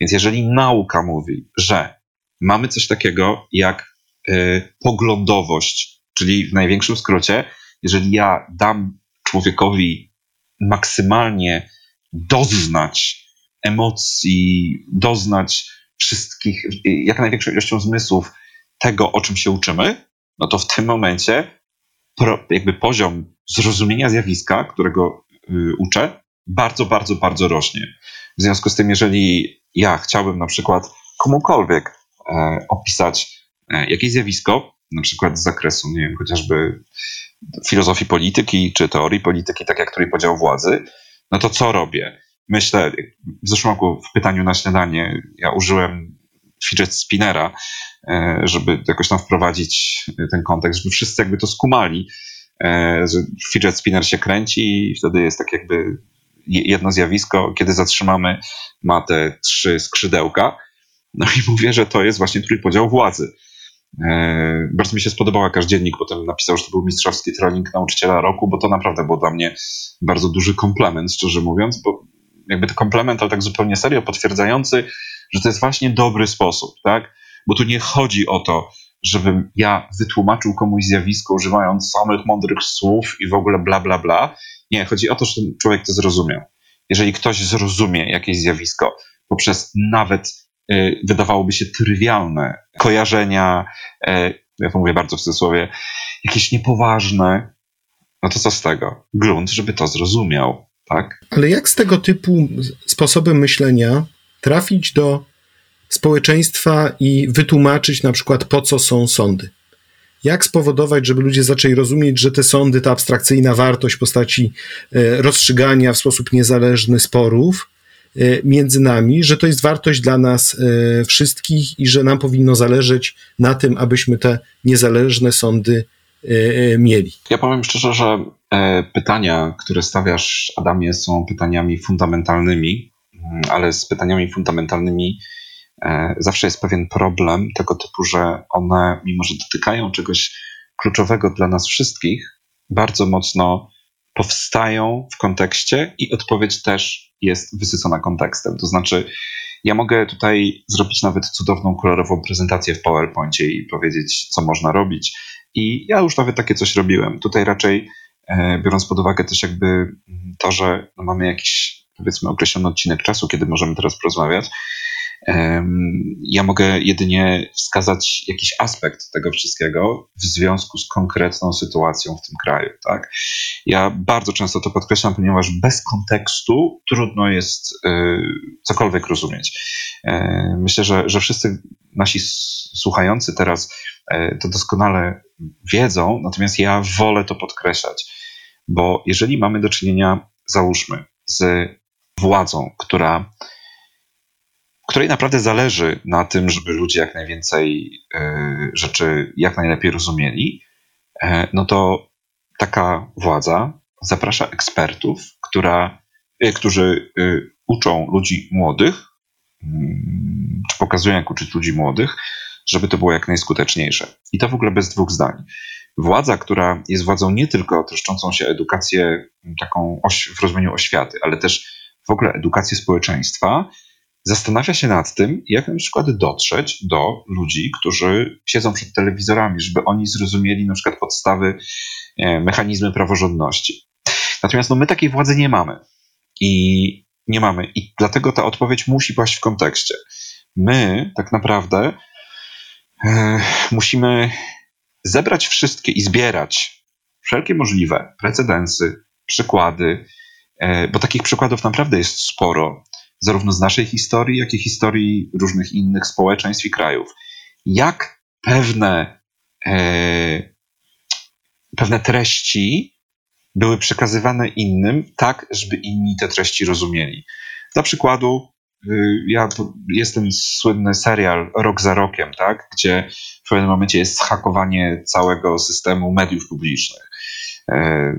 Więc jeżeli nauka mówi, że mamy coś takiego jak poglądowość, czyli w największym skrócie, jeżeli ja dam człowiekowi maksymalnie doznać emocji, doznać wszystkich, jak największą ilością zmysłów tego, o czym się uczymy, no to w tym momencie jakby poziom zrozumienia zjawiska, którego y, uczę, bardzo, bardzo, bardzo rośnie. W związku z tym, jeżeli ja chciałbym na przykład komukolwiek e, opisać e, jakieś zjawisko, na przykład z zakresu, nie wiem, chociażby filozofii polityki czy teorii polityki, tak jak trójpodział władzy, no to co robię? myślę, w zeszłym roku w pytaniu na śniadanie ja użyłem fidget spinnera, e, żeby jakoś tam wprowadzić ten kontekst, żeby wszyscy jakby to skumali, e, że fidget spinner się kręci i wtedy jest tak jakby jedno zjawisko, kiedy zatrzymamy, ma te trzy skrzydełka. No i mówię, że to jest właśnie trójpodział władzy. E, bardzo mi się spodobał, jakaś dziennik potem napisał, że to był mistrzowski trolling nauczyciela roku, bo to naprawdę był dla mnie bardzo duży komplement, szczerze mówiąc, bo jakby to komplement, ale tak zupełnie serio, potwierdzający, że to jest właśnie dobry sposób, tak? Bo tu nie chodzi o to, żebym ja wytłumaczył komuś zjawisko używając samych mądrych słów i w ogóle bla, bla, bla. Nie, chodzi o to, że ten człowiek to zrozumiał. Jeżeli ktoś zrozumie jakieś zjawisko poprzez nawet wydawałoby się trywialne kojarzenia, y, ja to mówię bardzo w cudzysłowie, jakieś niepoważne, no to co z tego? Grunt, żeby to zrozumiał tak? Ale jak z tego typu sposobem myślenia trafić do społeczeństwa i wytłumaczyć na przykład po co są sądy? Jak spowodować, żeby ludzie zaczęli rozumieć, że te sądy, ta abstrakcyjna wartość w postaci e, rozstrzygania w sposób niezależny sporów e, między nami, że to jest wartość dla nas e, wszystkich i że nam powinno zależeć na tym, abyśmy te niezależne sądy mieli. Ja powiem szczerze, że pytania, które stawiasz, Adamie, są pytaniami fundamentalnymi, mm, ale z pytaniami fundamentalnymi zawsze jest pewien problem tego typu, że one, mimo że dotykają czegoś kluczowego dla nas wszystkich, bardzo mocno powstają w kontekście i odpowiedź też jest wysycona kontekstem. To znaczy, ja mogę tutaj zrobić nawet cudowną, kolorową prezentację w PowerPoincie i powiedzieć, co można robić. I ja już nawet takie coś robiłem. Tutaj raczej, e, biorąc pod uwagę też jakby to, że no mamy jakiś, powiedzmy, określony odcinek czasu, kiedy możemy teraz porozmawiać, ja mogę jedynie wskazać jakiś aspekt tego wszystkiego w związku z konkretną sytuacją w tym kraju. Tak? Ja bardzo często to podkreślam, ponieważ bez kontekstu trudno jest y, cokolwiek rozumieć. E, myślę, że, że wszyscy nasi słuchający teraz e, to doskonale wiedzą, natomiast ja wolę to podkreślać, bo jeżeli mamy do czynienia, załóżmy, z władzą, która której naprawdę zależy na tym, żeby ludzie jak najwięcej e, rzeczy jak najlepiej rozumieli, e, no to taka władza zaprasza ekspertów, która, e, którzy uczą ludzi młodych, mm, czy pokazują, jak uczyć ludzi młodych, żeby to było jak najskuteczniejsze. I to w ogóle bez dwóch zdań. Władza, która jest władzą nie tylko troszczącą się edukację taką w rozumieniu oświaty, ale też w ogóle edukację społeczeństwa, zastanawia się nad tym, jak na przykład dotrzeć do ludzi, którzy siedzą przed telewizorami, żeby oni zrozumieli na przykład podstawy, e, mechanizmy praworządności. Natomiast no, my takiej władzy nie mamy. I nie mamy. I dlatego ta odpowiedź musi paść w kontekście. My tak naprawdę e, musimy zebrać wszystkie i zbierać wszelkie możliwe precedensy, przykłady, e, bo takich przykładów naprawdę jest sporo zarówno z naszej historii, jak i historii różnych innych społeczeństw i krajów. Jak pewne, e, pewne treści były przekazywane innym, tak, żeby inni te treści rozumieli. Dla przykładu, y, ja jest ten słynny serial Rok za rokiem, tak, gdzie w pewnym momencie jest zhakowanie całego systemu mediów publicznych. E,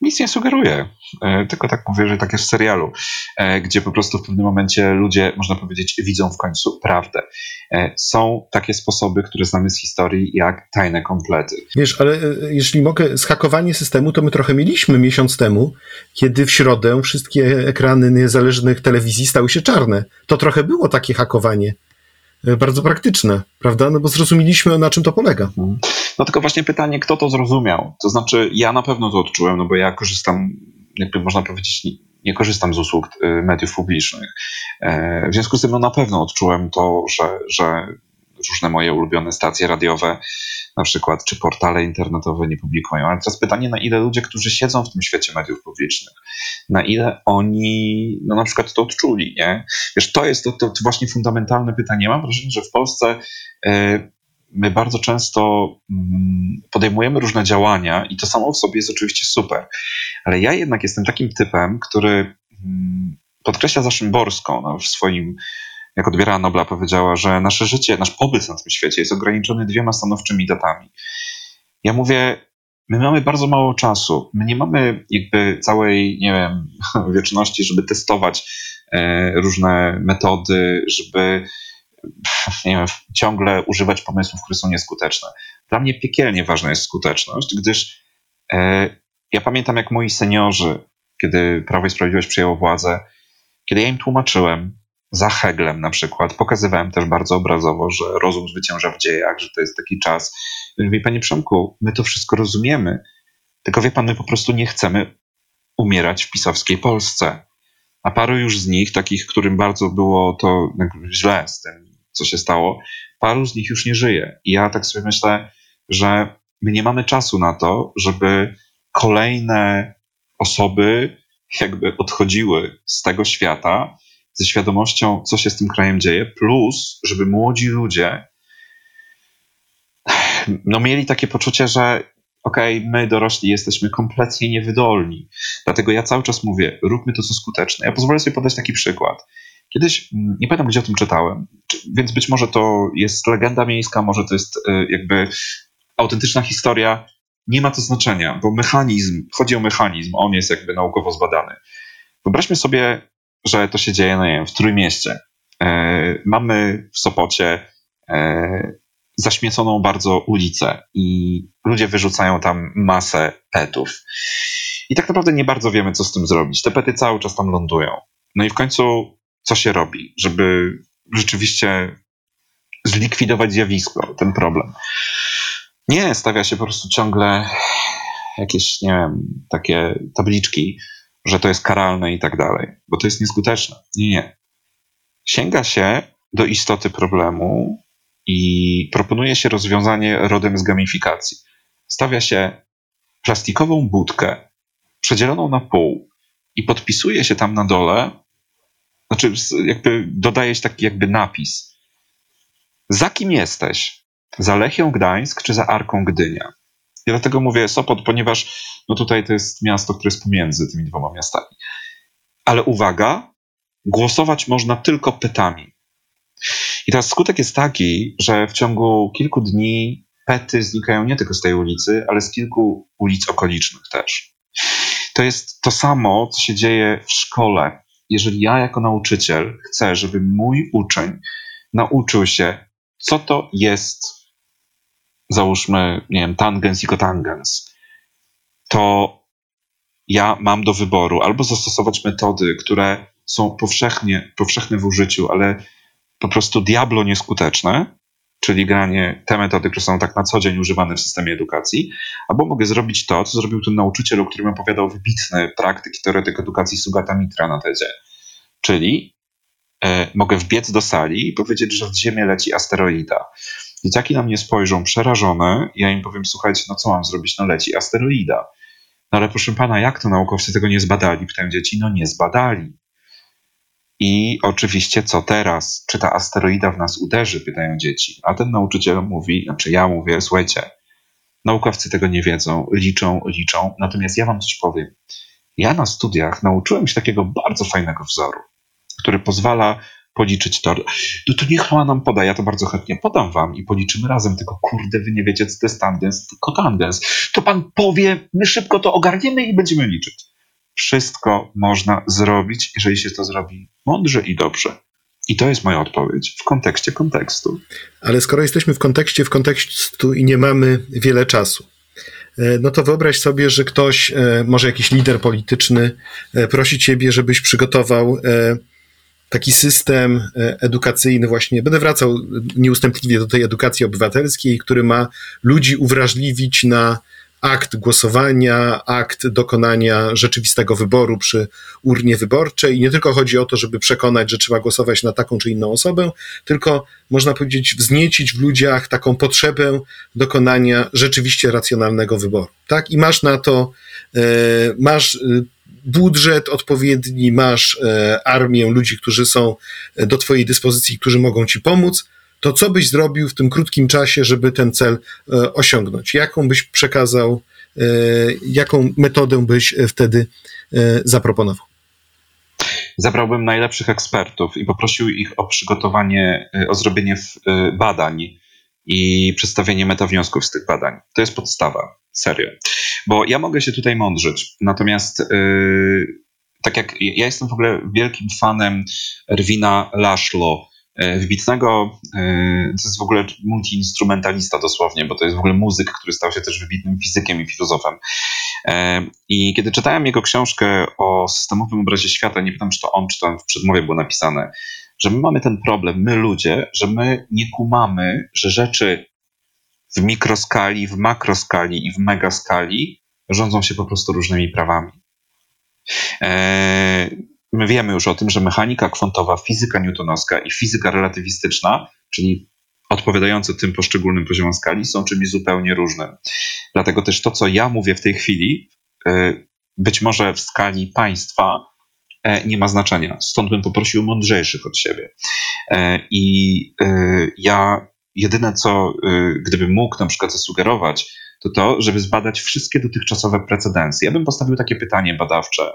nic nie sugeruje. E, tylko tak mówię, że tak jest w serialu, e, gdzie po prostu w pewnym momencie ludzie, można powiedzieć, widzą w końcu prawdę. E, są takie sposoby, które znamy z historii, jak tajne komplety. Wiesz, ale jeśli mogę, zhakowanie systemu to my trochę mieliśmy miesiąc temu, kiedy w środę wszystkie ekrany niezależnych telewizji stały się czarne. To trochę było takie hakowanie. Bardzo praktyczne, prawda? No bo zrozumieliśmy, na czym to polega. Mhm. No tylko właśnie pytanie, kto to zrozumiał? To znaczy, ja na pewno to odczułem, no bo ja korzystam, jakby można powiedzieć, nie, nie korzystam z usług e, mediów publicznych. E, w związku z tym, no na pewno odczułem to, że, że różne moje ulubione stacje radiowe, na przykład, czy portale internetowe nie publikują. Ale teraz pytanie, na ile ludzie, którzy siedzą w tym świecie mediów publicznych, na ile oni, no na przykład to odczuli, nie? Wiesz, to jest to, to, właśnie fundamentalne pytanie. Mam wrażenie, że w Polsce e, my bardzo często mm, podejmujemy różne działania i to samo w sobie jest oczywiście super, ale ja jednak jestem takim typem, który mm, podkreśla za Szymborską no, w swoim jak odbierała Nobla, powiedziała, że nasze życie, nasz pobyt na tym świecie jest ograniczony dwiema stanowczymi datami. Ja mówię, my mamy bardzo mało czasu. My nie mamy jakby całej, nie wiem, wieczności, żeby testować e, różne metody, żeby nie wiem, ciągle używać pomysłów, które są nieskuteczne. Dla mnie piekielnie ważna jest skuteczność, gdyż e, ja pamiętam, jak moi seniorzy, kiedy Prawo i Sprawiedliwość przejęło władzę, kiedy ja im tłumaczyłem, za Heglem na przykład. Pokazywałem też bardzo obrazowo, że rozum zwycięża w dziejach, że to jest taki czas. Mówi, panie Przemku, my to wszystko rozumiemy, tylko wie pan, my po prostu nie chcemy umierać w pisowskiej Polsce. A paru już z nich, takich, którym bardzo było to źle z tym, co się stało, paru z nich już nie żyje. I ja tak sobie myślę, że my nie mamy czasu na to, żeby kolejne osoby jakby odchodziły z tego świata, ze świadomością, co się z tym krajem dzieje, plus, żeby młodzi ludzie no, mieli takie poczucie, że okej, okay, my dorośli jesteśmy kompletnie niewydolni. Dlatego ja cały czas mówię, róbmy to, co skuteczne. Ja pozwolę sobie podać taki przykład. Kiedyś, mm, nie pamiętam, gdzie o tym czytałem, więc być może to jest legenda miejska, może to jest y, jakby autentyczna historia. nie ma to znaczenia, bo mechanizm, chodzi o mechanizm, on jest jakby naukowo zbadany. Wyobraźmy sobie, że to się dzieje, no nie wiem, w Trójmieście. E, mamy w Sopocie e, zaśmieconą bardzo ulicę i ludzie wyrzucają tam masę petów. I tak naprawdę nie bardzo wiemy, co z tym zrobić. Te pety cały czas tam lądują. No i w końcu co się robi, żeby rzeczywiście zlikwidować zjawisko, ten problem? Nie, stawia się po prostu ciągle jakieś, nie wiem, takie tabliczki, że to jest karalne i tak dalej, bo to jest nieskuteczne. Nie, nie. Sięga się do istoty problemu i proponuje się rozwiązanie rodem z gamifikacji. Stawia się plastikową budkę przedzieloną na pół i podpisuje się tam na dole, znaczy jakby dodaje się taki jakby napis. Za kim jesteś? Za Lechią Gdańsk czy za Arką Gdynia? I dlatego mówię Sopot, ponieważ no tutaj to jest miasto, które jest pomiędzy tymi dwoma miastami. Ale uwaga, głosować można tylko pytami. I teraz skutek jest taki, że w ciągu kilku dni pety znikają nie tylko z tej ulicy, ale z kilku ulic okolicznych też. To jest to samo, co się dzieje w szkole. Jeżeli ja jako nauczyciel chcę, żeby mój uczeń nauczył się, co to jest, załóżmy, nie wiem, tangens i kotangens, to ja mam do wyboru albo zastosować metody, które są powszechnie, powszechne w użyciu, ale po prostu diablo nieskuteczne, czyli granie te metody, które są tak na co dzień używane w systemie edukacji, albo mogę zrobić to, co zrobił ten nauczyciel, o którym opowiadał wybitny praktyk i teoretyk edukacji Sugata Mitra na tezie. Czyli e, mogę wbiec do sali i powiedzieć, że w Ziemię leci asteroida. Dzieciaki na mnie spojrzą przerażone, ja im powiem, słuchajcie, no co mam zrobić? No leci asteroida. No ale proszę pana, jak to naukowcy tego nie zbadali? Pytają dzieci, no nie zbadali. I oczywiście, co teraz? Czy ta asteroida w nas uderzy? Pytają dzieci. A ten nauczyciel mówi, znaczy ja mówię, słuchajcie, naukowcy tego nie wiedzą, liczą, liczą. Natomiast ja wam coś powiem. Ja na studiach nauczyłem się takiego bardzo fajnego wzoru, który pozwala policzyć to. No to niech pan nam poda, ja to bardzo chętnie podam wam i policzymy razem, tylko kurde, wy nie wiecie, co to jest tandens, tylko tandens. To pan powie, my szybko to ogarniemy i będziemy liczyć. Wszystko można zrobić, jeżeli się to zrobi mądrze i dobrze. I to jest moja odpowiedź w kontekście kontekstu. Ale skoro jesteśmy w kontekście w kontekstu i nie mamy wiele czasu, e, no to wyobraź sobie, że ktoś, e, może jakiś lider polityczny, e, prosi ciebie, żebyś przygotował taki system edukacyjny, właśnie będę wracał nieustępliwie do tej edukacji obywatelskiej, który ma ludzi uwrażliwić na akt głosowania, akt dokonania rzeczywistego wyboru przy urnie wyborczej. I nie tylko chodzi o to, żeby przekonać, że trzeba głosować na taką czy inną osobę, tylko można powiedzieć, wzniecić w ludziach taką potrzebę dokonania rzeczywiście racjonalnego wyboru. Tak? I masz na to, e, masz e, budżet odpowiedni, masz e, armię ludzi, którzy są do Twojej dyspozycji, którzy mogą Ci pomóc to co byś zrobił w tym krótkim czasie, żeby ten cel e, osiągnąć? Jaką byś przekazał, e, jaką metodę byś wtedy e, zaproponował? Zabrałbym najlepszych ekspertów i poprosił ich o przygotowanie, o zrobienie badań i przedstawienie metawniosków z tych badań. To jest podstawa, serio. Bo ja mogę się tutaj mądrzyć, natomiast yy, tak jak ja jestem w ogóle wielkim fanem Erwina Laszlo, wybitnego, e, to jest w ogóle multiinstrumentalista dosłownie, bo to jest w ogóle muzyk, który stał się też wybitnym fizykiem i filozofem. E, I kiedy czytałem jego książkę o systemowym obrazie świata, nie pytam, czy to on, czy to w przedmowie było napisane, że my mamy ten problem, my ludzie, że my nie kumamy, że rzeczy w mikroskali, w makroskali i w megaskali rządzą się po prostu różnymi prawami. My wiemy już o tym, że mechanika kwantowa, fizyka newtonowska i fizyka relatywistyczna, czyli odpowiadające tym poszczególnym poziomom skali, są czymś zupełnie różnym. Dlatego też to, co ja mówię w tej chwili, e, być może w skali państwa e, nie ma znaczenia. Stąd bym poprosił mądrzejszych od siebie. E, I ja jedyne, co gdybym mógł na przykład zasugerować, to to, żeby zbadać wszystkie dotychczasowe precedensy. Ja bym postawił takie pytanie badawcze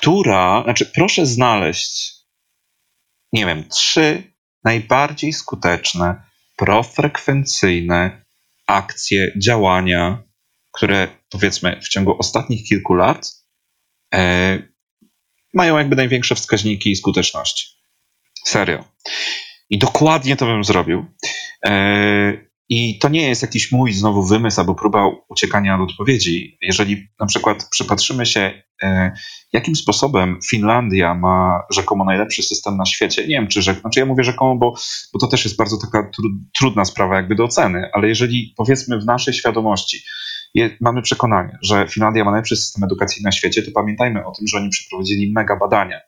która, znaczy proszę znaleźć, nie wiem, trzy najbardziej skuteczne, profrekwencyjne akcje, działania, które powiedzmy w ciągu ostatnich kilku lat e, mają jakby największe wskaźniki skuteczności. Serio. I dokładnie to bym zrobił. E, i to nie jest jakiś mój znowu wymysł albo próba uciekania od odpowiedzi. Jeżeli na przykład przypatrzymy się, e, jakim sposobem Finlandia ma rzekomo najlepszy system na świecie, nie wiem czy rzekomo, znaczy ja mówię rzekomo, bo, bo to też jest bardzo taka trudna sprawa jakby do oceny, ale jeżeli powiedzmy w naszej świadomości je, mamy przekonanie, że Finlandia ma najlepszy system edukacji na świecie, to pamiętajmy o tym, że oni przeprowadzili mega badania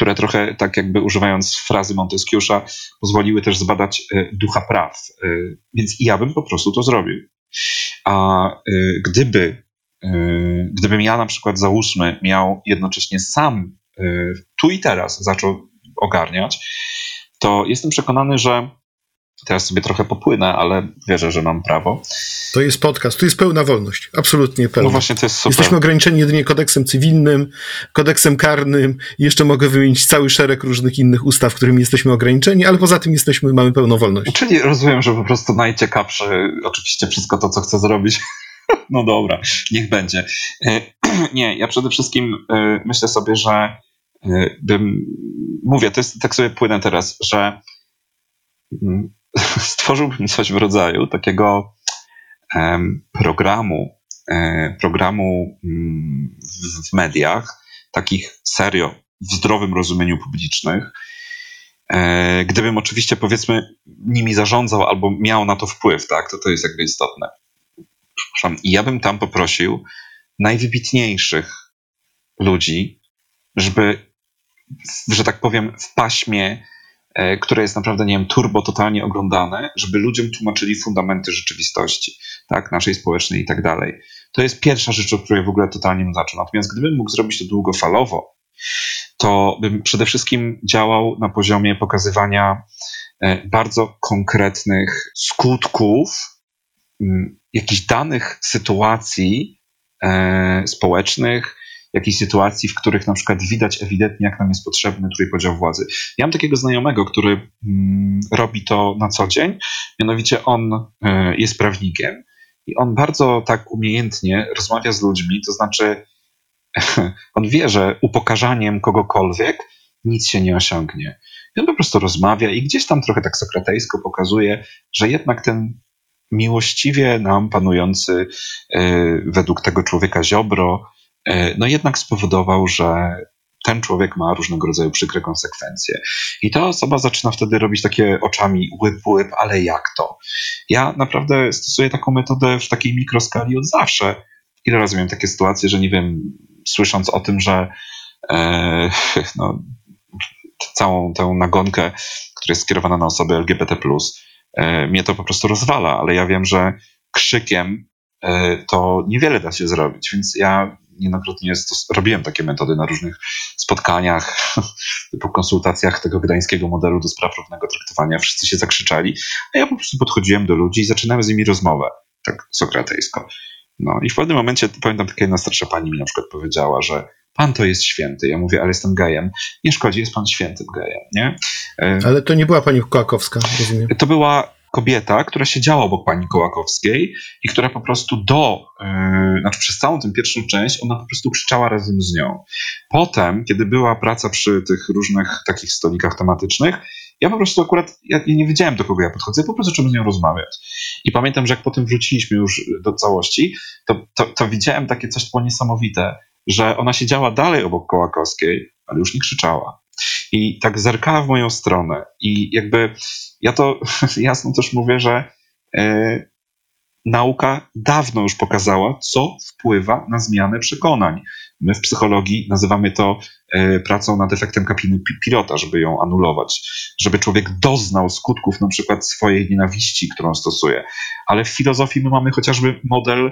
które trochę, tak jakby używając frazy Montesquieu'a, pozwoliły też zbadać e, ducha praw. E, więc ja bym po prostu to zrobił. A e, gdyby, gdybym ja na przykład załóżmy miał jednocześnie sam tu i teraz zaczął ogarniać, to jestem przekonany, że Teraz sobie trochę popłynę, ale wierzę, że mam prawo. To jest podcast, tu jest pełna wolność, absolutnie pełna. No właśnie, to jest super. Jesteśmy ograniczeni jedynie kodeksem cywilnym, kodeksem karnym i jeszcze mogę wymienić cały szereg różnych innych ustaw, którymi jesteśmy ograniczeni, ale poza tym jesteśmy, mamy pełną wolność. Czyli rozumiem, że po prostu najciekawsze, oczywiście wszystko to, co chcę zrobić. No dobra, niech będzie. E, nie, ja przede wszystkim e, myślę sobie, że e, bym, mówię, to jest, tak sobie płynę teraz, że mm, stworzyłbym coś w rodzaju takiego programu, e, programu mm, w mediach, takich serio, w zdrowym rozumieniu publicznych, e, gdybym oczywiście powiedzmy nimi zarządzał albo miał na to wpływ, tak, to to jest jakby istotne. Przepraszam. I ja bym tam poprosił najwybitniejszych ludzi, żeby, że tak powiem, w paśmie które jest naprawdę, nie wiem, turbo totalnie oglądane, żeby ludziom tłumaczyli fundamenty rzeczywistości, tak, naszej społecznej i tak dalej. To jest pierwsza rzecz, od której w ogóle totalnie bym zaczął. Natomiast gdybym mógł zrobić to długofalowo, to bym przede wszystkim działał na poziomie pokazywania e, bardzo konkretnych skutków jakichś danych sytuacji e, społecznych, jakichś sytuacji, w których na przykład widać ewidentnie, jak nam jest potrzebny trójpodział władzy. Ja mam takiego znajomego, który mm, robi to na co dzień, mianowicie on y, jest prawnikiem i on bardzo tak umiejętnie rozmawia z ludźmi, to znaczy on wie, że upokarzaniem kogokolwiek nic się nie osiągnie. I on po prostu rozmawia i gdzieś tam trochę tak sokratejsko pokazuje, że jednak ten miłościwie nam panujący y, według tego człowieka Ziobro E, no jednak spowodował, że ten człowiek ma różnego rodzaju przykre konsekwencje. I ta osoba zaczyna wtedy robić takie oczami łyp, łyp, ale jak to? Ja naprawdę stosuję taką metodę w takiej mikroskali od zawsze. Ile razy miałem takie sytuacje, że nie wiem, słysząc o tym, że e, no, całą tę nagonkę, która jest skierowana na osoby LGBT, e, mnie to po prostu rozwala, ale ja wiem, że krzykiem e, to niewiele da się zrobić, więc ja niejednokrotnie robiłem takie metody na różnych spotkaniach, typu konsultacjach tego gdańskiego modelu do spraw równego traktowania. Wszyscy się zakrzyczali, a ja po prostu podchodziłem do ludzi i zaczynałem z nimi rozmowę, tak sokratejsko. No i w pewnym momencie, pamiętam, taka jedna starsza pani mi na przykład powiedziała, że pan to jest święty. Ja mówię, ale jestem gejem. Nie szkodzi, jest pan świętym gejem, nie? E, ale to nie była pani Kołakowska, rozumiem. To była kobieta, która siedziała obok pani Kołakowskiej i która po prostu do, yy, znaczy przez całą tę pierwszą część, ona po prostu krzyczała razem z nią. Potem, kiedy była praca przy tych różnych takich stolikach tematycznych, ja po prostu akurat, ja nie wiedziałem do kogo ja podchodzę, po prostu zacząłem z nią rozmawiać. I pamiętam, że jak potem wróciliśmy już do całości, to, to, to widziałem takie coś było niesamowite, że ona siedziała dalej obok Kołakowskiej, ale już nie krzyczała. I tak zerkała w moją stronę. I jakby ja to jasno też mówię, że e, nauka dawno już pokazała, co wpływa na zmianę przekonań. My w psychologii nazywamy to e, pracą nad efektem kapiny pilota, żeby ją anulować, żeby człowiek doznał skutków na przykład swojej nienawiści, którą stosuje. Ale w filozofii my mamy chociażby model,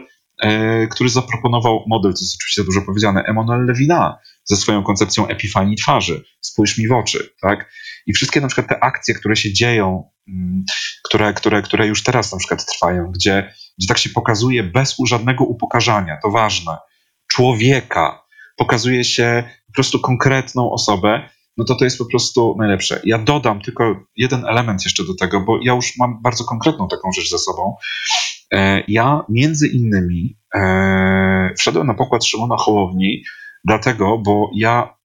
który zaproponował model, to jest oczywiście dużo powiedziane, Emmanuel Levina ze swoją koncepcją epifanii twarzy. Spójrz mi w oczy, tak? I wszystkie na przykład te akcje, które się dzieją, mm, które, które, które już teraz na przykład trwają, gdzie, gdzie tak się pokazuje bez żadnego upokarzania, to ważne, człowieka, pokazuje się po prostu konkretną osobę, no to to jest po prostu najlepsze. Ja dodam tylko jeden element jeszcze do tego, bo ja już mam bardzo konkretną taką rzecz za sobą. Ja między innymi wszedłem na pokład Szymona Hołowni, dlatego, bo ja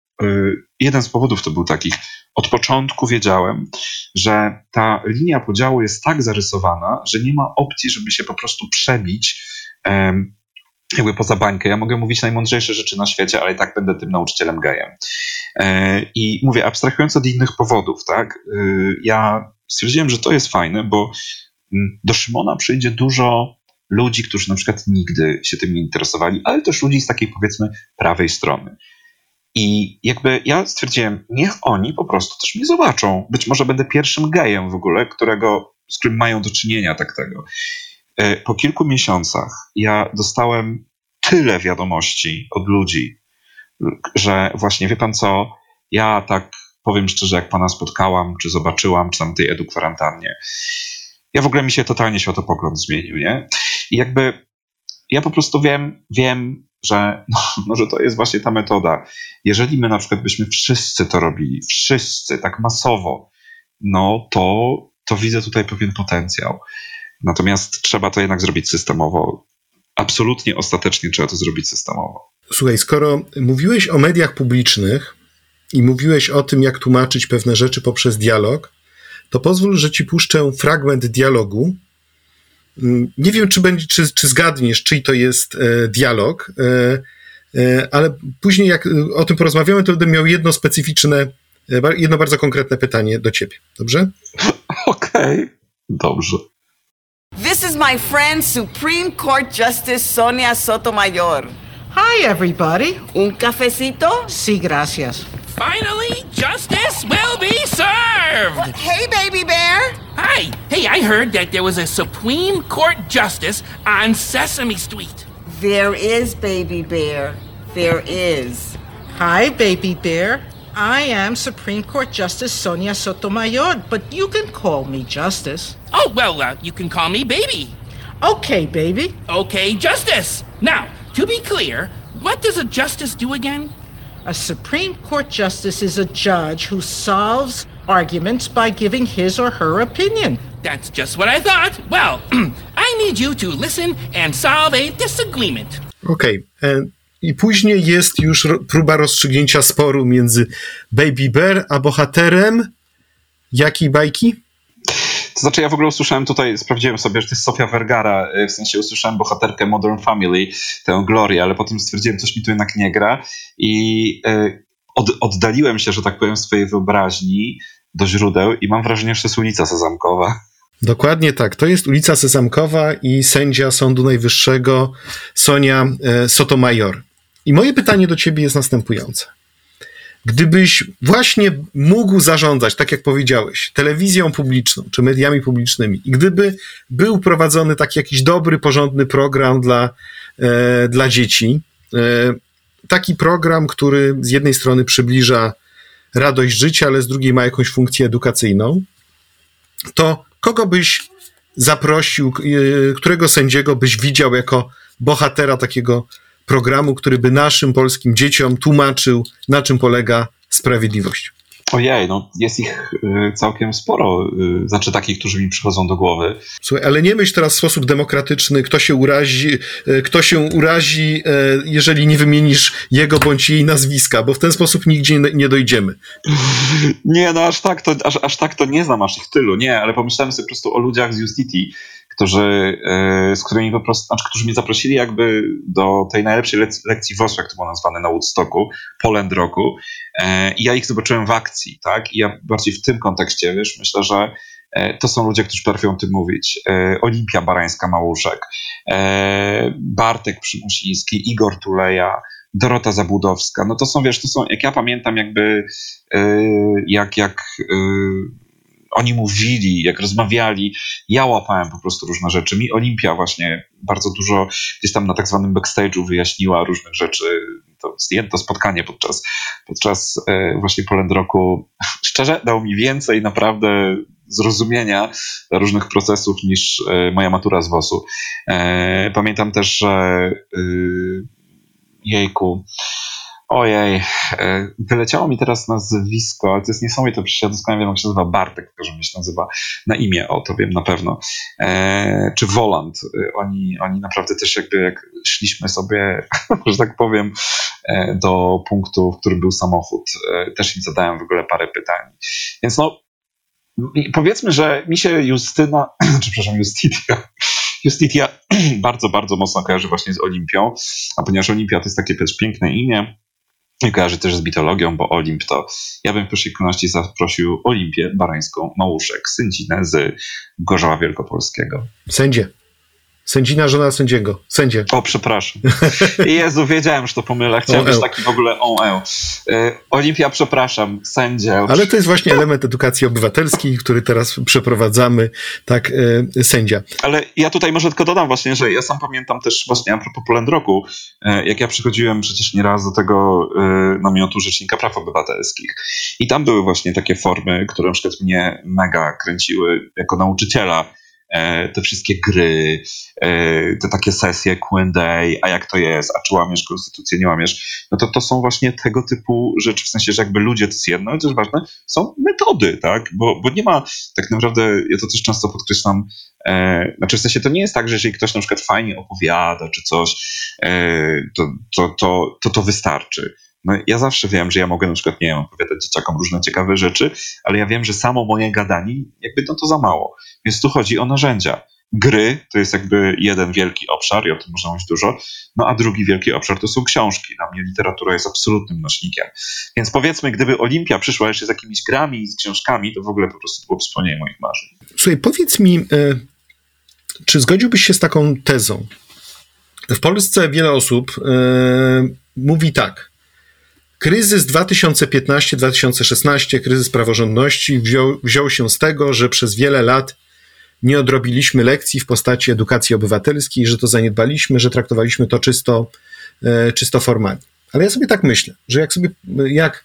jeden z powodów to był takich. Od początku wiedziałem, że ta linia podziału jest tak zarysowana, że nie ma opcji, żeby się po prostu przebić jakby poza bańkę. Ja mogę mówić najmądrzejsze rzeczy na świecie, ale i tak będę tym nauczycielem gejem. E, I mówię, abstrahując od innych powodów, tak, ja stwierdziłem, że to jest fajne, bo do Szymona przyjdzie dużo ludzi, którzy na przykład nigdy się tym nie interesowali, ale też ludzi z takiej powiedzmy prawej strony. I jakby ja stwierdziłem, niech oni po prostu też mnie zobaczą. Być może będę pierwszym gejem w ogóle, którego, z którym mają do czynienia tak tego. E, po kilku miesiącach ja dostałem tyle wiadomości od ludzi, że właśnie wie pan co, ja tak powiem szczerze, jak pana spotkałam, czy zobaczyłam, czy tam tej edu kwarantannie, ja w ogóle mi się totalnie światopogląd zmienił, nie? I jakby ja po prostu wiem, wiem, że, no, no, że to jest właśnie ta metoda. Jeżeli my na przykład byśmy wszyscy to robili, wszyscy, tak masowo, no to, to widzę tutaj pewien potencjał. Natomiast trzeba to jednak zrobić systemowo. Absolutnie ostatecznie trzeba to zrobić systemowo. Słuchaj, skoro mówiłeś o mediach publicznych i mówiłeś o tym, jak tłumaczyć pewne rzeczy poprzez dialog, to pozwól, że ci puszczę fragment dialogu. Mm, nie wiem, czy, będzie, czy, czy zgadniesz, czyj to jest e, dialog, e, e, ale później, jak o tym porozmawiamy, to będę miał jedno specyficzne, jedno bardzo konkretne pytanie do ciebie. Dobrze? Okej, okay. dobrze. This is my friend, Supreme Court Justice Sonia Sotomayor. Hi, everybody. Un cafecito? Sí, gracias. Finally, justice will be served! Hey, baby bear! Hi! Hey, I heard that there was a Supreme Court Justice on Sesame Street. There is, baby bear. There is. Hi, baby bear. I am Supreme Court Justice Sonia Sotomayor, but you can call me Justice. Oh, well, uh, you can call me Baby. Okay, baby. Okay, Justice. Now, to be clear, what does a justice do again? A Supreme Court Justice is a judge who solves arguments by giving his or her opinion. That's just what I thought. Well, I need you to listen and solve a disagreement. Okay, and I później jest już próba rozstrzygnięcia sporu między Baby Bear a bohaterem jakiej bajki? To znaczy, ja w ogóle usłyszałem tutaj, sprawdziłem sobie, że to jest Sofia Vergara, y, w sensie usłyszałem bohaterkę Modern Family, tę Glorię, ale potem stwierdziłem, coś mi tu jednak nie gra i y, od, oddaliłem się, że tak powiem, swojej wyobraźni do źródeł i mam wrażenie, że to jest ulica Sezamkowa. Dokładnie tak. To jest ulica Sezamkowa i sędzia Sądu Najwyższego Sonia e, Sotomayor. I moje pytanie do ciebie jest następujące. Gdybyś właśnie mógł zarządzać, tak jak powiedziałeś, telewizją publiczną czy mediami publicznymi, i gdyby był prowadzony taki jakiś dobry, porządny program dla, e, dla dzieci, e, taki program, który z jednej strony przybliża radość życia, ale z drugiej ma jakąś funkcję edukacyjną, to kogo byś zaprosił, e, którego sędziego byś widział jako bohatera takiego programu, który by naszym polskim dzieciom tłumaczył, na czym polega sprawiedliwość. Ojej, no jest ich y, całkiem sporo, y, znaczy takich, którzy mi przychodzą do głowy. Słuchaj, ale nie myśl teraz w sposób demokratyczny, kto się urazi, y, kto się urazi, jeżeli nie wymienisz jego bądź jej nazwiska, bo w ten sposób nigdzie nie dojdziemy. Nie, no aż tak to, aż, aż tak to nie znam, aż ich tylu, nie, ale pomyślałem sobie po prostu o ludziach z Justiti, którzy, e, z którymi po prostu, znaczy, którzy mnie zaprosili jakby do tej najlepszej lekcji WOS, jak to było nazwane na Woodstocku, Poland Roku. E, i ja ich zobaczyłem w akcji, tak, i ja bardziej w tym kontekście, wiesz, myślę, że e, to są ludzie, którzy potrafią o tym mówić. Olimpia Barańska-Małuszek, Bartek Przymusiński, Igor Tuleja, Dorota Zabudowska, no to są, wiesz, to są, jak ja pamiętam jakby, jak, jak oni mówili, jak rozmawiali, ja łapałem po prostu różne rzeczy. Mi Olimpia właśnie bardzo dużo gdzieś tam na tak zwanym backstage'u wyjaśniła różnych rzeczy. To, to spotkanie podczas, podczas e, właśnie Poland Roku szczerze dało mi więcej naprawdę zrozumienia różnych procesów niż e, moja matura z WOS-u. E, pamiętam też, że jejku, Ojej, e, wyleciało mi teraz nazwisko, ale to jest niesamowite, przecież ja doskonale wiem, jak się nazywa Bartek, mi się nazywa na imię, o to wiem na pewno. E, czy Woland. E, oni, oni naprawdę też jakby jak szliśmy sobie, że tak powiem, e, do punktu, w którym był samochód, też im zadałem w ogóle parę pytań. Więc no, powiedzmy, że mi się Justyna, czy przepraszam, Justitia, Justitia bardzo, bardzo mocno kojarzy właśnie z Olimpią, a ponieważ Olimpia to jest takie też piękne imię, kojarzy też z mitologią, bo Olimp to ja bym w pierwszej kolejności zaprosił Olimpię Barańską Małuszek, sędzinę z Gorzowa Wielkopolskiego. Sędzie. Sędzina, żona sędziego. Sędzie. O, przepraszam. Jezu, wiedziałem, że to pomylę. Chciałem być taki w ogóle on e. Olimpia, przepraszam, sędzie. Ale to jest właśnie element edukacji obywatelskiej, który teraz przeprowadzamy, tak, e, sędzia. Ale ja tutaj może tylko dodam właśnie, że ja sam pamiętam też właśnie a propos Polendroku, e, jak ja przychodziłem przecież nieraz do tego namiotu Rzecznika Praw Obywatelskich i tam były właśnie takie formy, które na przykład mnie mega kręciły jako nauczyciela, te wszystkie gry, e, te takie sesje Q&A, a jak to jest, a czy łamiesz konstytucję, nie łamiesz, no to to są właśnie tego typu rzeczy, w sensie, że jakby ludzie to jest jedno, ale też ważne, są metody, tak, bo, bo nie ma tak naprawdę, ja to też często podkreślam, e, znaczy w sensie to nie jest tak, że jeżeli ktoś na przykład fajnie opowiada czy coś, e, to, to, to, to to wystarczy. No, ja zawsze wiem, że ja mogę na przykład, nie wiem, opowiadać dzieciakom różne ciekawe rzeczy, ale ja wiem, że samo moje gadanie, jakby no to za mało. Więc tu chodzi o narzędzia. Gry to jest jakby jeden wielki obszar i o tym można mówić dużo, no a drugi wielki obszar to są książki. Dla mnie literatura jest absolutnym nośnikiem. Więc powiedzmy, gdyby Olimpia przyszła jeszcze z jakimiś grami, z książkami, to w ogóle po prostu było spełnienie moich marzeń. Słuchaj, powiedz mi, e, czy zgodziłbyś się z taką tezą? W Polsce wiele osób e, mówi tak, Kryzys 2015-2016, kryzys praworządności wziął, wziął się z tego, że przez wiele lat nie odrobiliśmy lekcji w postaci edukacji obywatelskiej, że to zaniedbaliśmy, że traktowaliśmy to czysto, e, czysto formalnie. Ale ja sobie tak myślę, że jak sobie, jak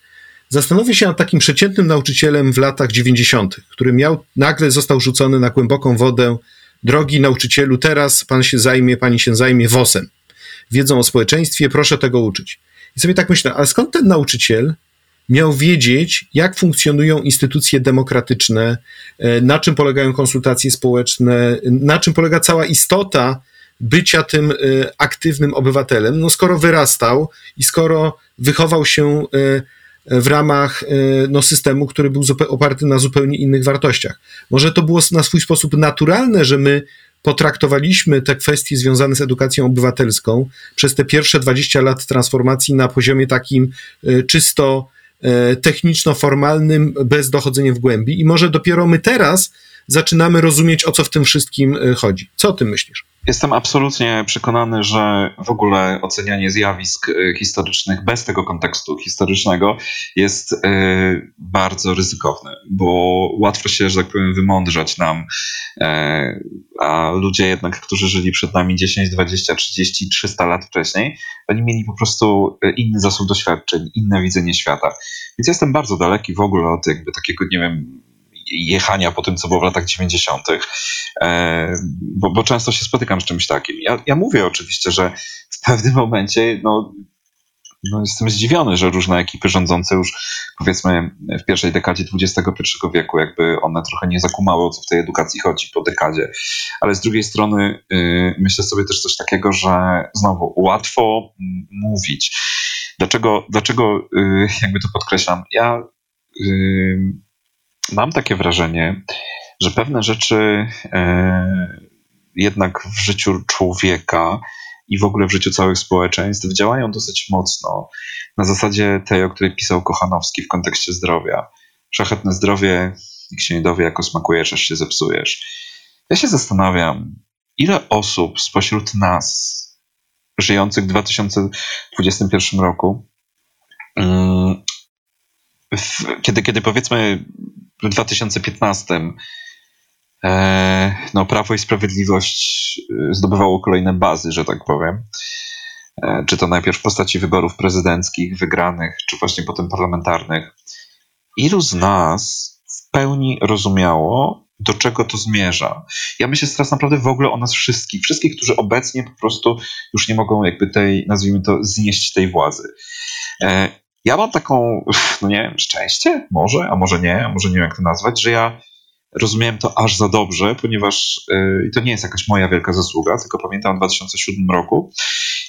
zastanowię się nad takim przeciętnym nauczycielem w latach 90., który miał, nagle został rzucony na głęboką wodę, drogi nauczycielu, teraz pan się zajmie, pani się zajmie WOS-em, wiedzą o społeczeństwie, proszę tego uczyć. I sobie tak myślę, ale skąd ten nauczyciel miał wiedzieć, jak funkcjonują instytucje demokratyczne, e, na czym polegają konsultacje społeczne, na czym polega cała istota bycia tym e, aktywnym obywatelem, no skoro wyrastał i skoro wychował się e, w ramach no, systemu, który był oparty na zupełnie innych wartościach. Może to było na swój sposób naturalne, że my potraktowaliśmy te kwestie związane z edukacją obywatelską przez te pierwsze 20 lat transformacji na poziomie takim e, czysto e, techniczno-formalnym, bez dochodzenia w głębi. I może dopiero my teraz zaczynamy rozumieć, o co w tym wszystkim e, chodzi. Co o tym myślisz? Jestem absolutnie przekonany, że w ogóle ocenianie zjawisk e, historycznych bez tego kontekstu historycznego jest e, bardzo ryzykowne, bo łatwo się, że tak powiem, wymądrzać nam, a ludzie jednak, którzy żyli przed nami 10, 20, 30, 300 lat wcześniej, oni mieli po prostu inny zasób doświadczeń, inne widzenie świata. Więc jestem bardzo daleki w ogóle od jakby takiego, nie wiem, jechania po tym, co było w latach 90., e, bo, bo często się spotykam z czymś takim. Ja, ja mówię oczywiście, że w pewnym momencie no, no jestem zdziwiony, że różne ekipy rządzące już powiedzmy w pierwszej dekadzie XXI wieku jakby one trochę nie zakumały o co w tej edukacji chodzi po dekadzie. Ale z drugiej strony yy, myślę sobie też coś takiego, że znowu łatwo mówić. Dlaczego, dlaczego yy, jakby to podkreślam? Ja yy, mam takie wrażenie, że pewne rzeczy e, jednak w życiu człowieka i w ogóle w życiu całych społeczeństw działają dosyć mocno na zasadzie tej, o której pisał Kochanowski w kontekście zdrowia. Szlachetne zdrowie, nikt się nie dowie, jako smakujesz, aż się zepsujesz. Ja się zastanawiam, ile osób spośród nas, żyjących w 2021 roku, mm, kiedy, kiedy powiedzmy w 2015 e, no, Prawo i Sprawiedliwość e, zdobywało kolejne bazy, że tak powiem. E, czy to najpierw w postaci wyborów prezydenckich, wygranych, czy właśnie potem parlamentarnych. Ilu z nas w pełni rozumiało, do czego to zmierza. Ja myślę teraz naprawdę w ogóle o nas wszystkich, wszystkich, którzy obecnie po prostu już nie mogą jakby tej, nazwijmy to, znieść tej władzy. Ja mam taką, no nie wiem, szczęście? Może, a może nie, a może nie wiem jak to nazwać, że ja rozumiałem to aż za dobrze, ponieważ e, i to nie jest jakaś moja wielka zasługa, tylko pamiętam w 2007 roku,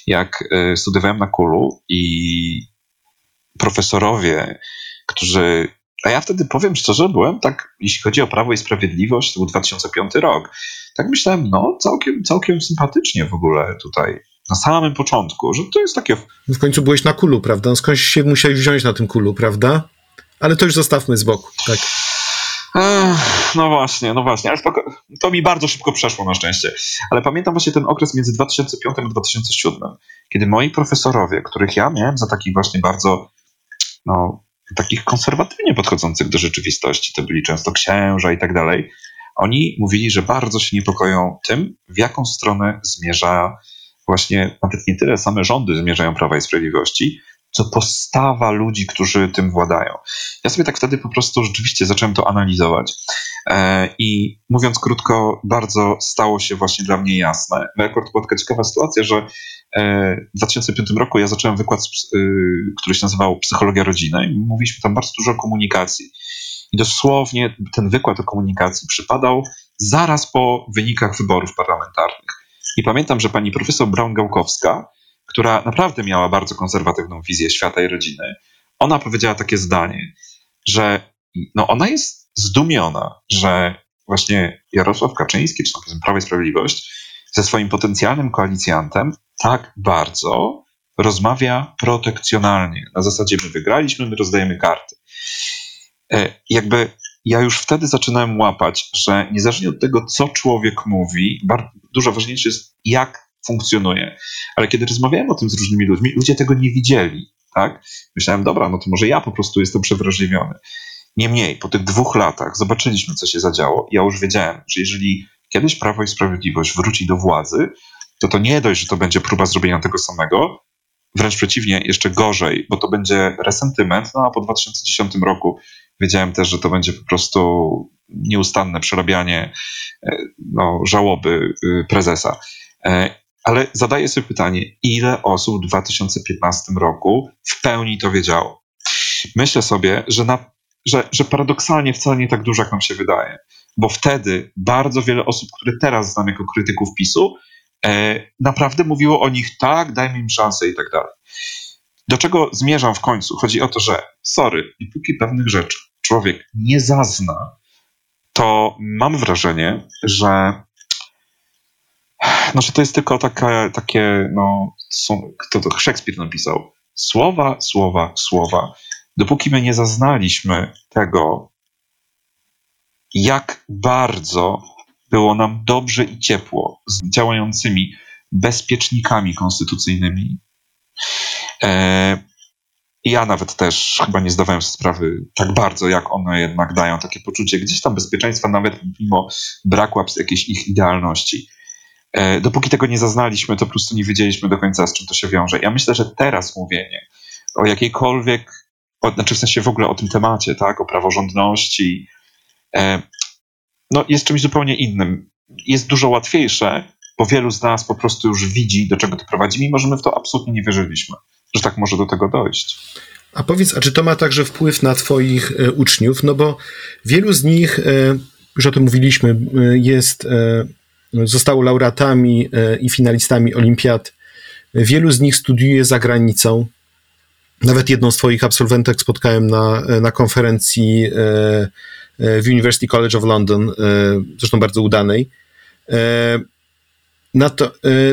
jak e, studiowałem na Kulu i profesorowie, którzy a ja wtedy powiem szczerze, byłem tak, jeśli chodzi o Prawo i Sprawiedliwość, to był 2005 rok, tak myślałem, no całkiem, całkiem sympatycznie w ogóle tutaj na samym początku, że to jest takie... W końcu byłeś na kulu, prawda? Skądś się musiałeś wziąć na tym kulu, prawda? Ale to już zostawmy z boku, tak. Ech, no właśnie, no właśnie, ale spoko, to mi bardzo szybko przeszło na szczęście. Ale pamiętam właśnie ten okres między 2005 a 2007, kiedy moi profesorowie, których ja miałem za takich właśnie bardzo, no, takich konserwatywnie podchodzących do rzeczywistości, to byli często księża i tak dalej, oni mówili, że bardzo się niepokoją tym, w jaką stronę zmierza właśnie nawet nie tyle same rządy zmierzają Prawa i Sprawiedliwości, co postawa ludzi, którzy tym władają. Ja sobie tak wtedy po prostu rzeczywiście zacząłem to analizować. E, I mówiąc krótko, bardzo stało się właśnie dla mnie jasne. No akurat była taka ciekawa sytuacja, że e, w 2005 roku ja zacząłem wykład, y, który się nazywał Psychologia rodziny i mówiliśmy tam bardzo dużo o komunikacji. I dosłownie ten wykład o komunikacji przypadał zaraz po wynikach wyborów parlamentarnych. I pamiętam, że pani profesor Braun-Gałkowska, która naprawdę miała bardzo konserwatywną wizję świata i rodziny, ona powiedziała takie zdanie, że no ona jest zdumiona, że właśnie Jarosław Kaczyński, czy tam Prawo i Sprawiedliwość, ze swoim potencjalnym koalicjantem tak bardzo rozmawia protekcjonalnie. Na zasadzie my wygraliśmy, my rozdajemy karty. E, jakby ja już wtedy zaczynałem łapać, że niezależnie od tego, co człowiek mówi, dużo ważniejsze jest, jak funkcjonuje. Ale kiedy rozmawiałem o tym z różnymi ludźmi, ludzie tego nie widzieli. Tak? Myślałem, dobra, no to może ja po prostu jestem przewrażliwiony. Niemniej, po tych dwóch latach zobaczyliśmy, co się zadziało. Ja już wiedziałem, że jeżeli kiedyś Prawo i Sprawiedliwość wróci do władzy, to to nie dość, że to będzie próba zrobienia tego samego, wręcz przeciwnie, jeszcze gorzej, bo to będzie resentyment, no a po 2010 roku wiedziałem też, że to będzie po prostu nieustanne przerabianie e, no, żałoby y, prezesa. E, ale zadaję sobie pytanie, ile osób w 2015 roku w pełni to wiedziało? Myślę sobie, że, na, że, że paradoksalnie wcale nie tak dużo, jak nam się wydaje, bo wtedy bardzo wiele osób, które teraz znam jako krytyków PiSu, e, naprawdę mówiło o nich tak, dajmy im szansę i tak dalej. Do czego zmierzam w końcu? Chodzi o to, że sorry, i póki pewnych rzeczy człowiek nie zazna, to mam wrażenie, że no, że to jest tylko taka, takie, no, są, kto to Szekspir napisał, słowa, słowa, słowa. Dopóki my nie zaznaliśmy tego, jak bardzo było nam dobrze i ciepło z działającymi bezpiecznikami konstytucyjnymi, e, ja nawet też chyba nie zdawałem sobie sprawy tak bardzo, jak one jednak dają takie poczucie gdzieś tam bezpieczeństwa, nawet mimo braku jakiejś ich idealności. E, dopóki tego nie zaznaliśmy, to po prostu nie wiedzieliśmy do końca, z czym to się wiąże. Ja myślę, że teraz mówienie o jakiejkolwiek, o, znaczy w sensie w ogóle o tym temacie, tak, o praworządności, e, no jest czymś zupełnie innym. Jest dużo łatwiejsze, bo wielu z nas po prostu już widzi, do czego to prowadzi, mimo że my w to absolutnie nie wierzyliśmy, że tak może do tego dojść. A powiedz, a czy to ma także wpływ na Twoich e, uczniów? No bo wielu z nich, e, już o tym mówiliśmy, e, jest e, zostało laureatami i finalistami olimpiad. Wielu z nich studiuje za granicą. Nawet jedną z Twoich absolwentek spotkałem na, na konferencji w University College of London, zresztą bardzo udanej.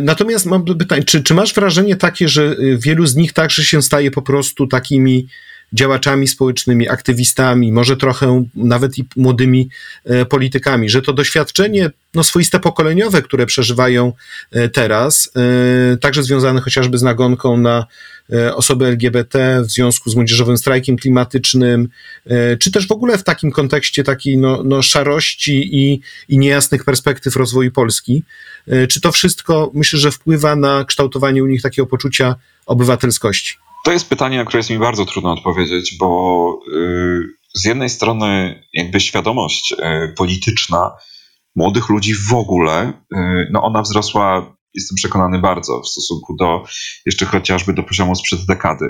Natomiast mam pytanie, czy, czy masz wrażenie takie, że wielu z nich także się staje po prostu takimi działaczami społecznymi, aktywistami, może trochę nawet i młodymi e, politykami, że to doświadczenie no, swoiste pokoleniowe, które przeżywają e, teraz, e, także związane chociażby z nagonką na osoby LGBT w związku z młodzieżowym strajkiem klimatycznym, czy też w ogóle w takim kontekście takiej no, no szarości i, i niejasnych perspektyw rozwoju Polski. Czy to wszystko myślę, że wpływa na kształtowanie u nich takiego poczucia obywatelskości? To jest pytanie, na które jest mi bardzo trudno odpowiedzieć, bo y, z jednej strony jakby świadomość y, polityczna młodych ludzi w ogóle, y, no ona wzrosła, jestem przekonany, bardzo w stosunku do jeszcze chociażby do poziomu sprzed dekady.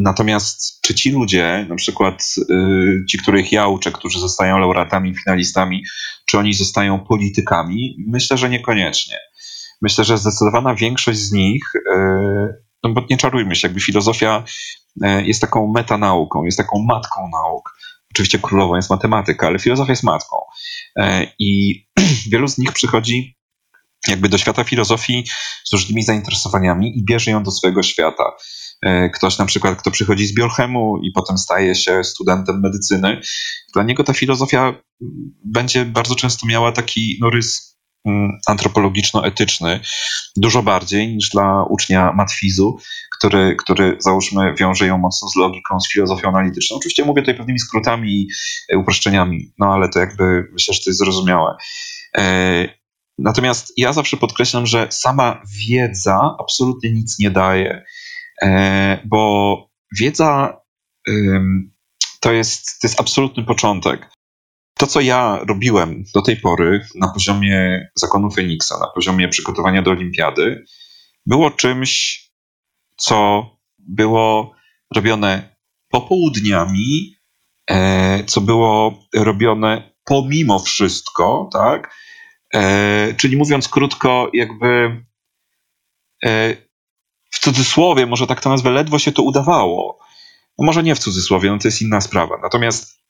Natomiast czy ci ludzie, na przykład y, ci, których ja uczę, którzy zostają laureatami, finalistami, czy oni zostają politykami? Myślę, że niekoniecznie. Myślę, że zdecydowana większość z nich, y, no bo nie czarujmy się, jakby filozofia y, jest taką metanauką, jest taką matką nauk. Oczywiście królową jest matematyka, ale filozofia jest matką. I wielu z nich przychodzi jakby do świata filozofii z różnymi zainteresowaniami i bierze ją do swojego świata. E, ktoś na przykład, kto przychodzi z biochemu i potem staje się studentem medycyny, dla niego ta filozofia będzie bardzo często miała taki no, rys mm, antropologiczno-etyczny dużo bardziej niż dla ucznia matfizu, który, który załóżmy wiąże ją mocno z logiką, z filozofią analityczną. Oczywiście mówię tutaj pewnymi skrótami i uproszczeniami, no ale to jakby myślę, że to jest zrozumiałe. Natomiast ja zawsze podkreślam, że sama wiedza absolutnie nic nie daje. E, bo wiedza to jest, to jest absolutny początek. To, co ja robiłem do tej pory na poziomie zakonu Feniksa, na poziomie przygotowania do olimpiady, było czymś, co było robione popołudniami, e, co było robione pomimo wszystko, tak? E, czyli mówiąc krótko, jakby w cudzysłowie, może tak to nazwę, ledwo się to udawało. No może nie w cudzysłowie, no to jest inna sprawa. Natomiast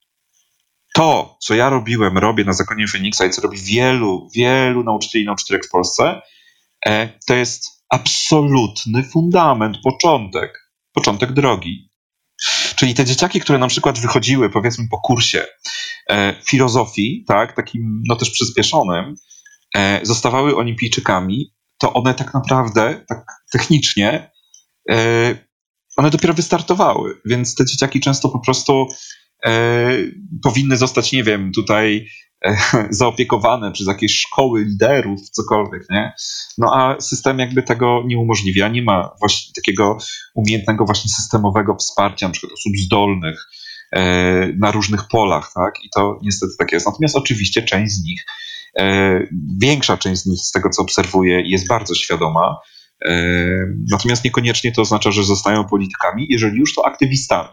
to, co ja robiłem, robię na zakonie Feniksa i co robi wielu, wielu nauczycieli i nauczycielek w Polsce, e, to jest absolutny fundament, początek, początek drogi. Czyli te dzieciaki, które na przykład wychodziły, powiedzmy, po kursie e, filozofii, tak, takim no też przyspieszonym, e, zostawały olimpijczykami, to one tak naprawdę, tak technicznie, e, one dopiero wystartowały, więc te dzieciaki często po prostu e, powinny zostać, nie wiem, tutaj zaopiekowane przez jakieś szkoły liderów, cokolwiek, nie? No a system jakby tego nie umożliwia, nie ma właśnie takiego umiejętnego właśnie systemowego wsparcia przykład osób zdolnych na różnych polach, tak? I to niestety tak jest. Natomiast oczywiście część z nich E, większa część z nich, z tego co obserwuję, jest bardzo świadoma. E, natomiast niekoniecznie to oznacza, że zostają politykami, jeżeli już to aktywistami.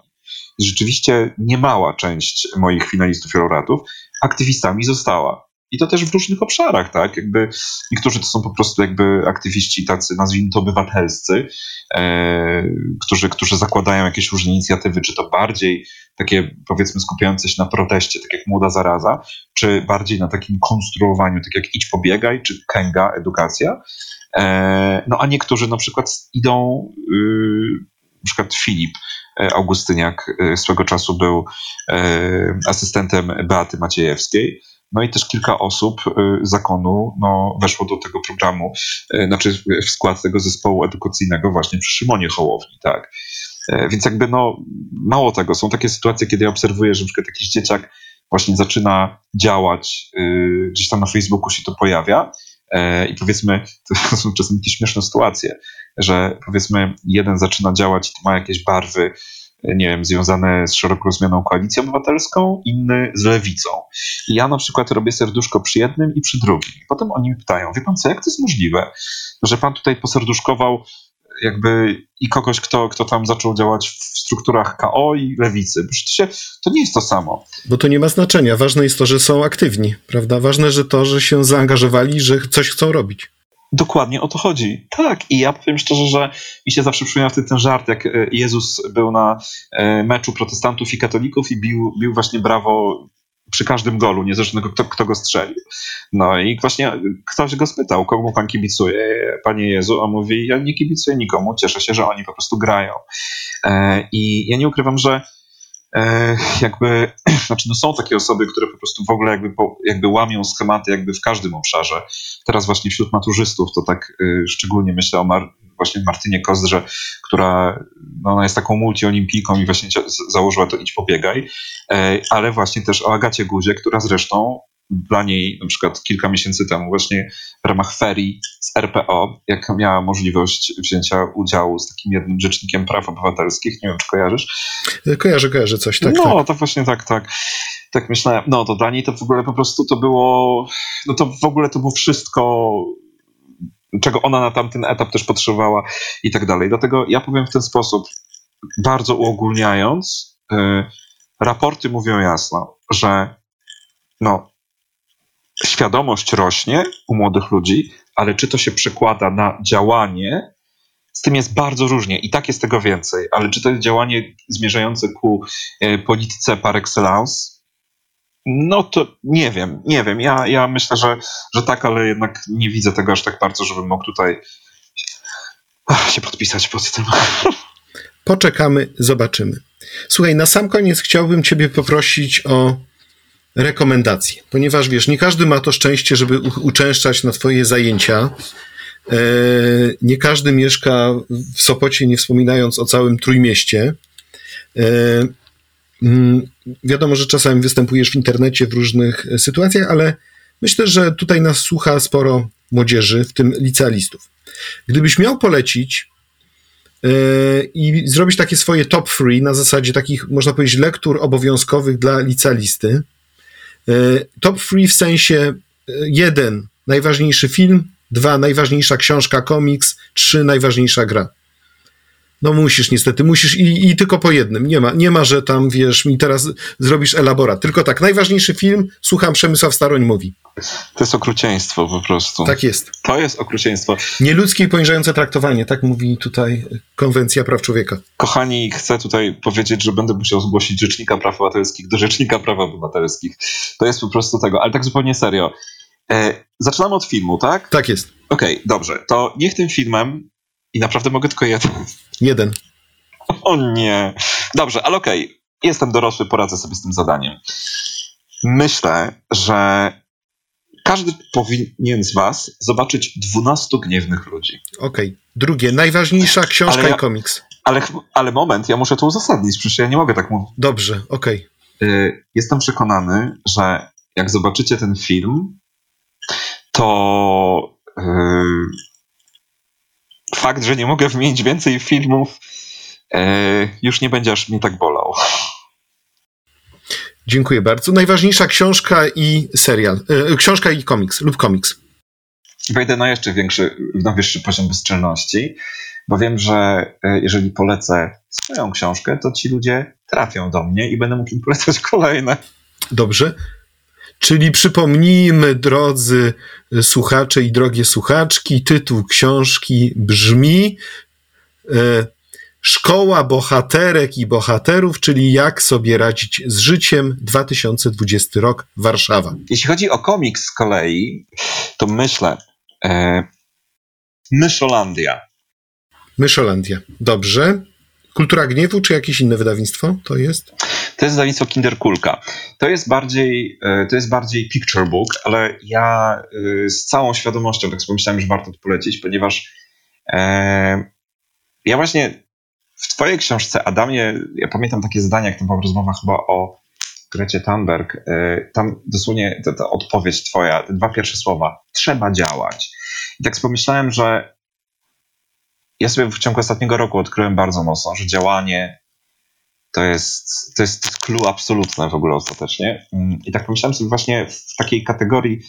Rzeczywiście niemała część moich finalistów i laureatów aktywistami została. I to też w różnych obszarach, tak? Jakby niektórzy to są po prostu jakby aktywiści tacy, nazwijmy to obywatelscy, e, którzy, którzy zakładają jakieś różne inicjatywy, czy to bardziej takie powiedzmy skupiające się na proteście, tak jak Młoda Zaraza, czy bardziej na takim konstruowaniu, tak jak Idź Pobiegaj, czy Kęga, edukacja. E, no a niektórzy na przykład idą, y, na przykład Filip, Augustyniak y, swego czasu był e, asystentem Beaty Maciejewskiej, no i też kilka osób y, zakonu no, weszło do tego programu, znaczy w skład tego zespołu edukacyjnego właśnie przy Szymonie Hołowni, tak. E, więc jakby no, mało tego, są takie sytuacje, kiedy ja obserwuję, że przykład jakiś dzieciak właśnie zaczyna działać, gdzieś tam na Facebooku się to pojawia i powiedzmy, to są czasem takie śmieszne sytuacje, że powiedzmy jeden zaczyna działać to ma jakieś barwy, nie wiem, związane z szeroko rozumianą koalicją obywatelską, inny z lewicą. I ja na przykład robię serduszko przy jednym i przy drugim. Potem oni mi pytają, wie pan co, jak to jest możliwe, że pan tutaj poserduszkował jakby i kogoś, kto, kto tam zaczął działać w strukturach KO i lewicy. Się, to nie jest to samo. Bo to nie ma znaczenia. Ważne jest to, że są aktywni, prawda? Ważne, że to, że się zaangażowali, że coś chcą robić. Dokładnie o to chodzi. Tak, i ja powiem szczerze, że mi się zawsze przypomina wtedy ten żart, jak e, Jezus był na e, meczu protestantów i katolików i bił, bił właśnie brawo przy każdym golu, niezależnie kto, kto go strzelił. No i właśnie ktoś go spytał, komu pan kibicuje, panie Jezu, a mówi, ja nie kibicuję nikomu, cieszę się, że oni po prostu grają. E, I ja nie ukrywam, że jakby, znaczy no są takie osoby, które po prostu w ogóle jakby, jakby łamią schematy jakby w każdym obszarze. Teraz właśnie wśród maturzystów to tak y, szczególnie myślę o Mar właśnie Martynie Kozdrze, która no, ona jest taką multiolimpijką i właśnie założyła to Idź Pobiegaj, e, ale właśnie też o Agacie Guzie, która zresztą dla niej na przykład kilka miesięcy temu właśnie w ramach ferii z RPO, jak miała możliwość wzięcia udziału z takim jednym rzecznikiem praw obywatelskich, nie wiem czy kojarzysz? Kojarzę, kojarzę coś, tak. No, tak. to właśnie tak, tak. Tak myślałem, no to dla niej to w ogóle po prostu to było, no to w ogóle to było wszystko czego ona na tamten etap też potrzebowała i tak dalej. Dlatego ja powiem w ten sposób, bardzo uogólniając, yy, raporty mówią jasno, że no, świadomość rośnie u młodych ludzi, ale czy to się przekłada na działanie, z tym jest bardzo różnie i tak jest tego więcej, ale czy to jest działanie zmierzające ku e, polityce par excellence? No to nie wiem, nie wiem. Ja, ja myślę, że, że tak, ale jednak nie widzę tego aż tak bardzo, żebym mógł tutaj ach, się podpisać pod tym. Poczekamy, zobaczymy. Słuchaj, na sam koniec chciałbym Ciebie poprosić o rekomendacje, ponieważ wiesz, nie każdy ma to szczęście, żeby uczęszczać na Twoje zajęcia. E, nie każdy mieszka w Sopocie, nie wspominając o całym Trójmieście. E, mm, wiadomo, że czasami występujesz w internecie w różnych sytuacjach, ale myślę, że tutaj nas słucha sporo młodzieży, w tym licealistów. Gdybyś miał polecić e, i zrobić takie swoje top free na zasadzie takich, można powiedzieć, lektur obowiązkowych dla licealisty, top free w sensie jeden, najważniejszy film, Dwa, najważniejsza książka, komiks. Trzy, najważniejsza gra. No musisz niestety, musisz i, i, tylko po jednym. Nie ma, nie ma, że tam, wiesz, mi teraz zrobisz elaborat. Tylko tak, najważniejszy film, słucham Przemysław Staroń mówi. To jest okrucieństwo po prostu. Tak jest. To jest okrucieństwo. Nieludzkie i poniżające traktowanie, tak mówi tutaj Konwencja Praw Człowieka. Kochani, chcę tutaj powiedzieć, że będę musiał zgłosić Rzecznika Praw Obywatelskich do Rzecznika Praw Obywatelskich. To jest po prostu tego, ale tak zupełnie serio. E, zaczynamy od filmu, tak? Tak jest. Okej, okay, dobrze. To niech tym filmem, i naprawdę mogę tylko jeden. Jeden. O nie. Dobrze, ale okej. Okay. Jestem dorosły, poradzę sobie z tym zadaniem. Myślę, że każdy powinien z was zobaczyć 12 gniewnych ludzi. Okej. Okay. Drugie, najważniejsza książka ja, i komiks. Ale, ale moment, ja muszę to uzasadnić, przecież ja nie mogę tak mówić. Dobrze, okej. Okay. Jestem przekonany, że jak zobaczycie ten film, to yy, fakt, że nie mogę wymienić więcej filmów, yy, już nie będzie aż mnie tak bolał. Dziękuję bardzo. Najważniejsza książka i serial. Yy, książka i komiks lub komiks. Wejdę na jeszcze większy, na wyższy poziom bezczelności, bo wiem, że yy, jeżeli polecę swoją książkę, to ci ludzie trafią do mnie i będę mógł im polecać kolejne. Dobrze. Czyli przypomnijmy, drodzy słuchacze i drogie słuchaczki, tytuł książki brzmi e, Szkoła bohaterek i bohaterów, czyli jak sobie radzić z życiem 2020 rok Warszawa. Jeśli chodzi o komiks z kolei, to myślę e, Myszolandia. Myszolandia. Dobrze. Kultura Gniewu, czy jakieś inne wydawnictwo to jest? To jest wydawnictwo Kinderkulka. To jest bardziej, e, to jest bardziej picture book, ale ja e, z całą świadomością tak pomyślałem, że warto to polecić, ponieważ e, ja właśnie w twojej książce, Adamie, ja pamiętam takie zdania, jak tam była rozmowa chyba o Grecie Thunberg, tam dosłownie ta, ta odpowiedź twoja, te dwa pierwsze słowa, trzeba działać. I tak pomyślałem, że ja sobie w ciągu ostatniego roku odkryłem bardzo mocno, że działanie to jest, to jest clue absolutne w ogóle ostatecznie. Mm, I tak pomyślałem sobie właśnie w takiej kategorii,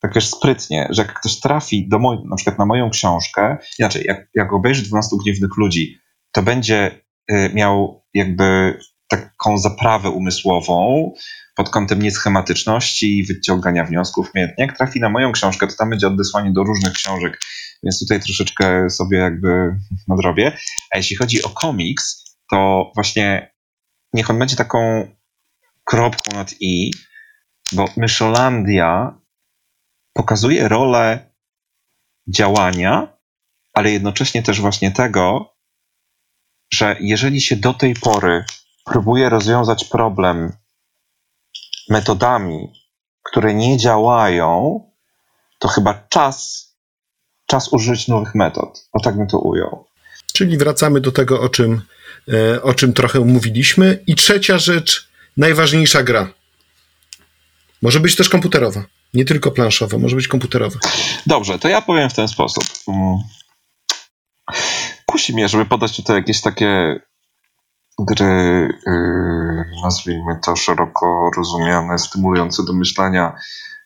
tak też sprytnie, że jak ktoś trafi do moj, na przykład na moją książkę, inaczej, jak, jak obejrzy 12 gniewnych ludzi, to będzie y, miał jakby taką zaprawę umysłową pod kątem nieschematyczności i wyciągania wniosków. Jak trafi na moją książkę, to tam będzie odesłanie do różnych książek, więc tutaj troszeczkę sobie jakby nadrobię. A jeśli chodzi o komiks, to właśnie niech on będzie taką kropką nad i, bo Myszolandia pokazuje rolę działania, ale jednocześnie też właśnie tego, że jeżeli się do tej pory próbuje rozwiązać problem metodami, które nie działają, to chyba czas, czas użyć nowych metod. O tak bym to ujął. Czyli wracamy do tego, o czym, o czym trochę mówiliśmy. I trzecia rzecz, najważniejsza gra. Może być też komputerowa, nie tylko planszowa, może być komputerowa. Dobrze, to ja powiem w ten sposób. Mm. Kusi mnie, żeby podać tutaj jakieś takie gry, yy, nazwijmy to szeroko rozumiane, stymulujące do myślenia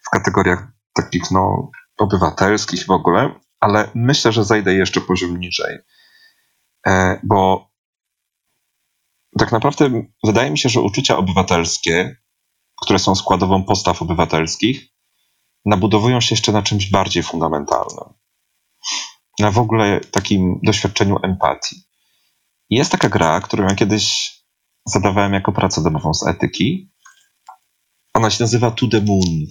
w kategoriach takich no, obywatelskich w ogóle, ale myślę, że zajdę jeszcze poziom niżej, e, bo tak naprawdę wydaje mi się, że uczucia obywatelskie, które są składową postaw obywatelskich, nabudowują się jeszcze na czymś bardziej fundamentalnym. Na w ogóle takim doświadczeniu empatii. Jest taka gra, którą ja kiedyś zadawałem jako pracę domową z etyki. Ona się nazywa To the Moon.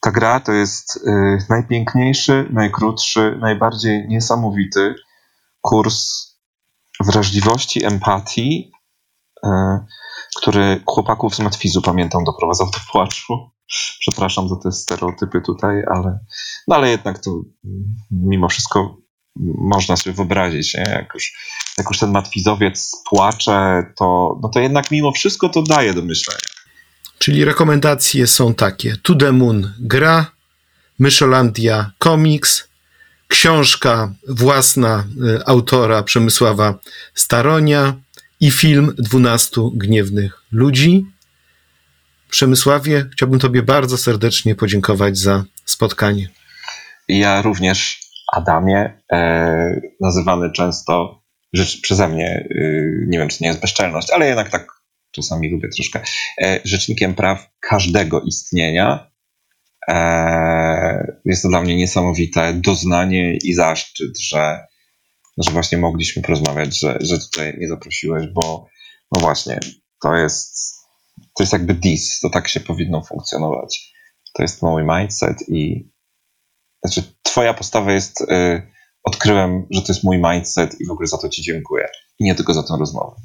Ta gra to jest y, najpiękniejszy, najkrótszy, najbardziej niesamowity kurs wrażliwości, empatii, y, który chłopaków z Matwizu, pamiętam, doprowadzał do płaczu. Przepraszam za te stereotypy tutaj, ale, no ale jednak to mimo wszystko można sobie wyobrazić, nie? Jak, już, jak już ten matwizowiec płacze, to, no to jednak mimo wszystko to daje do myślenia. Czyli rekomendacje są takie: To the Moon gra, Myszolandia komiks, książka własna y, autora Przemysława Staronia i film 12 gniewnych ludzi. Przemysławie, chciałbym Tobie bardzo serdecznie podziękować za spotkanie. Ja również, Adamie, e, nazywany często rzecz przeze mnie, y, nie wiem czy nie jest bezczelność, ale jednak tak czasami lubię troszkę, e, rzecznikiem praw każdego istnienia. E, jest to dla mnie niesamowite doznanie i zaszczyt, że, że właśnie mogliśmy porozmawiać, że, że tutaj mnie zaprosiłeś, bo no właśnie, to jest, to jest jakby dis, to tak się powinno funkcjonować. To jest mój mindset i znaczy twoja postawa jest, y, odkryłem, że to jest mój mindset i w ogóle za to ci dziękuję. I nie tylko za tę rozmowę.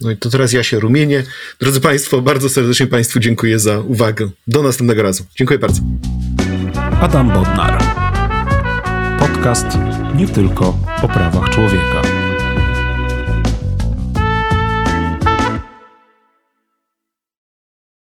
No i to teraz ja się rumienię. Drodzy Państwo, bardzo serdecznie Państwu dziękuję za uwagę. Do następnego razu. Dziękuję bardzo. Adam Bodnar. Podcast nie tylko o prawach człowieka.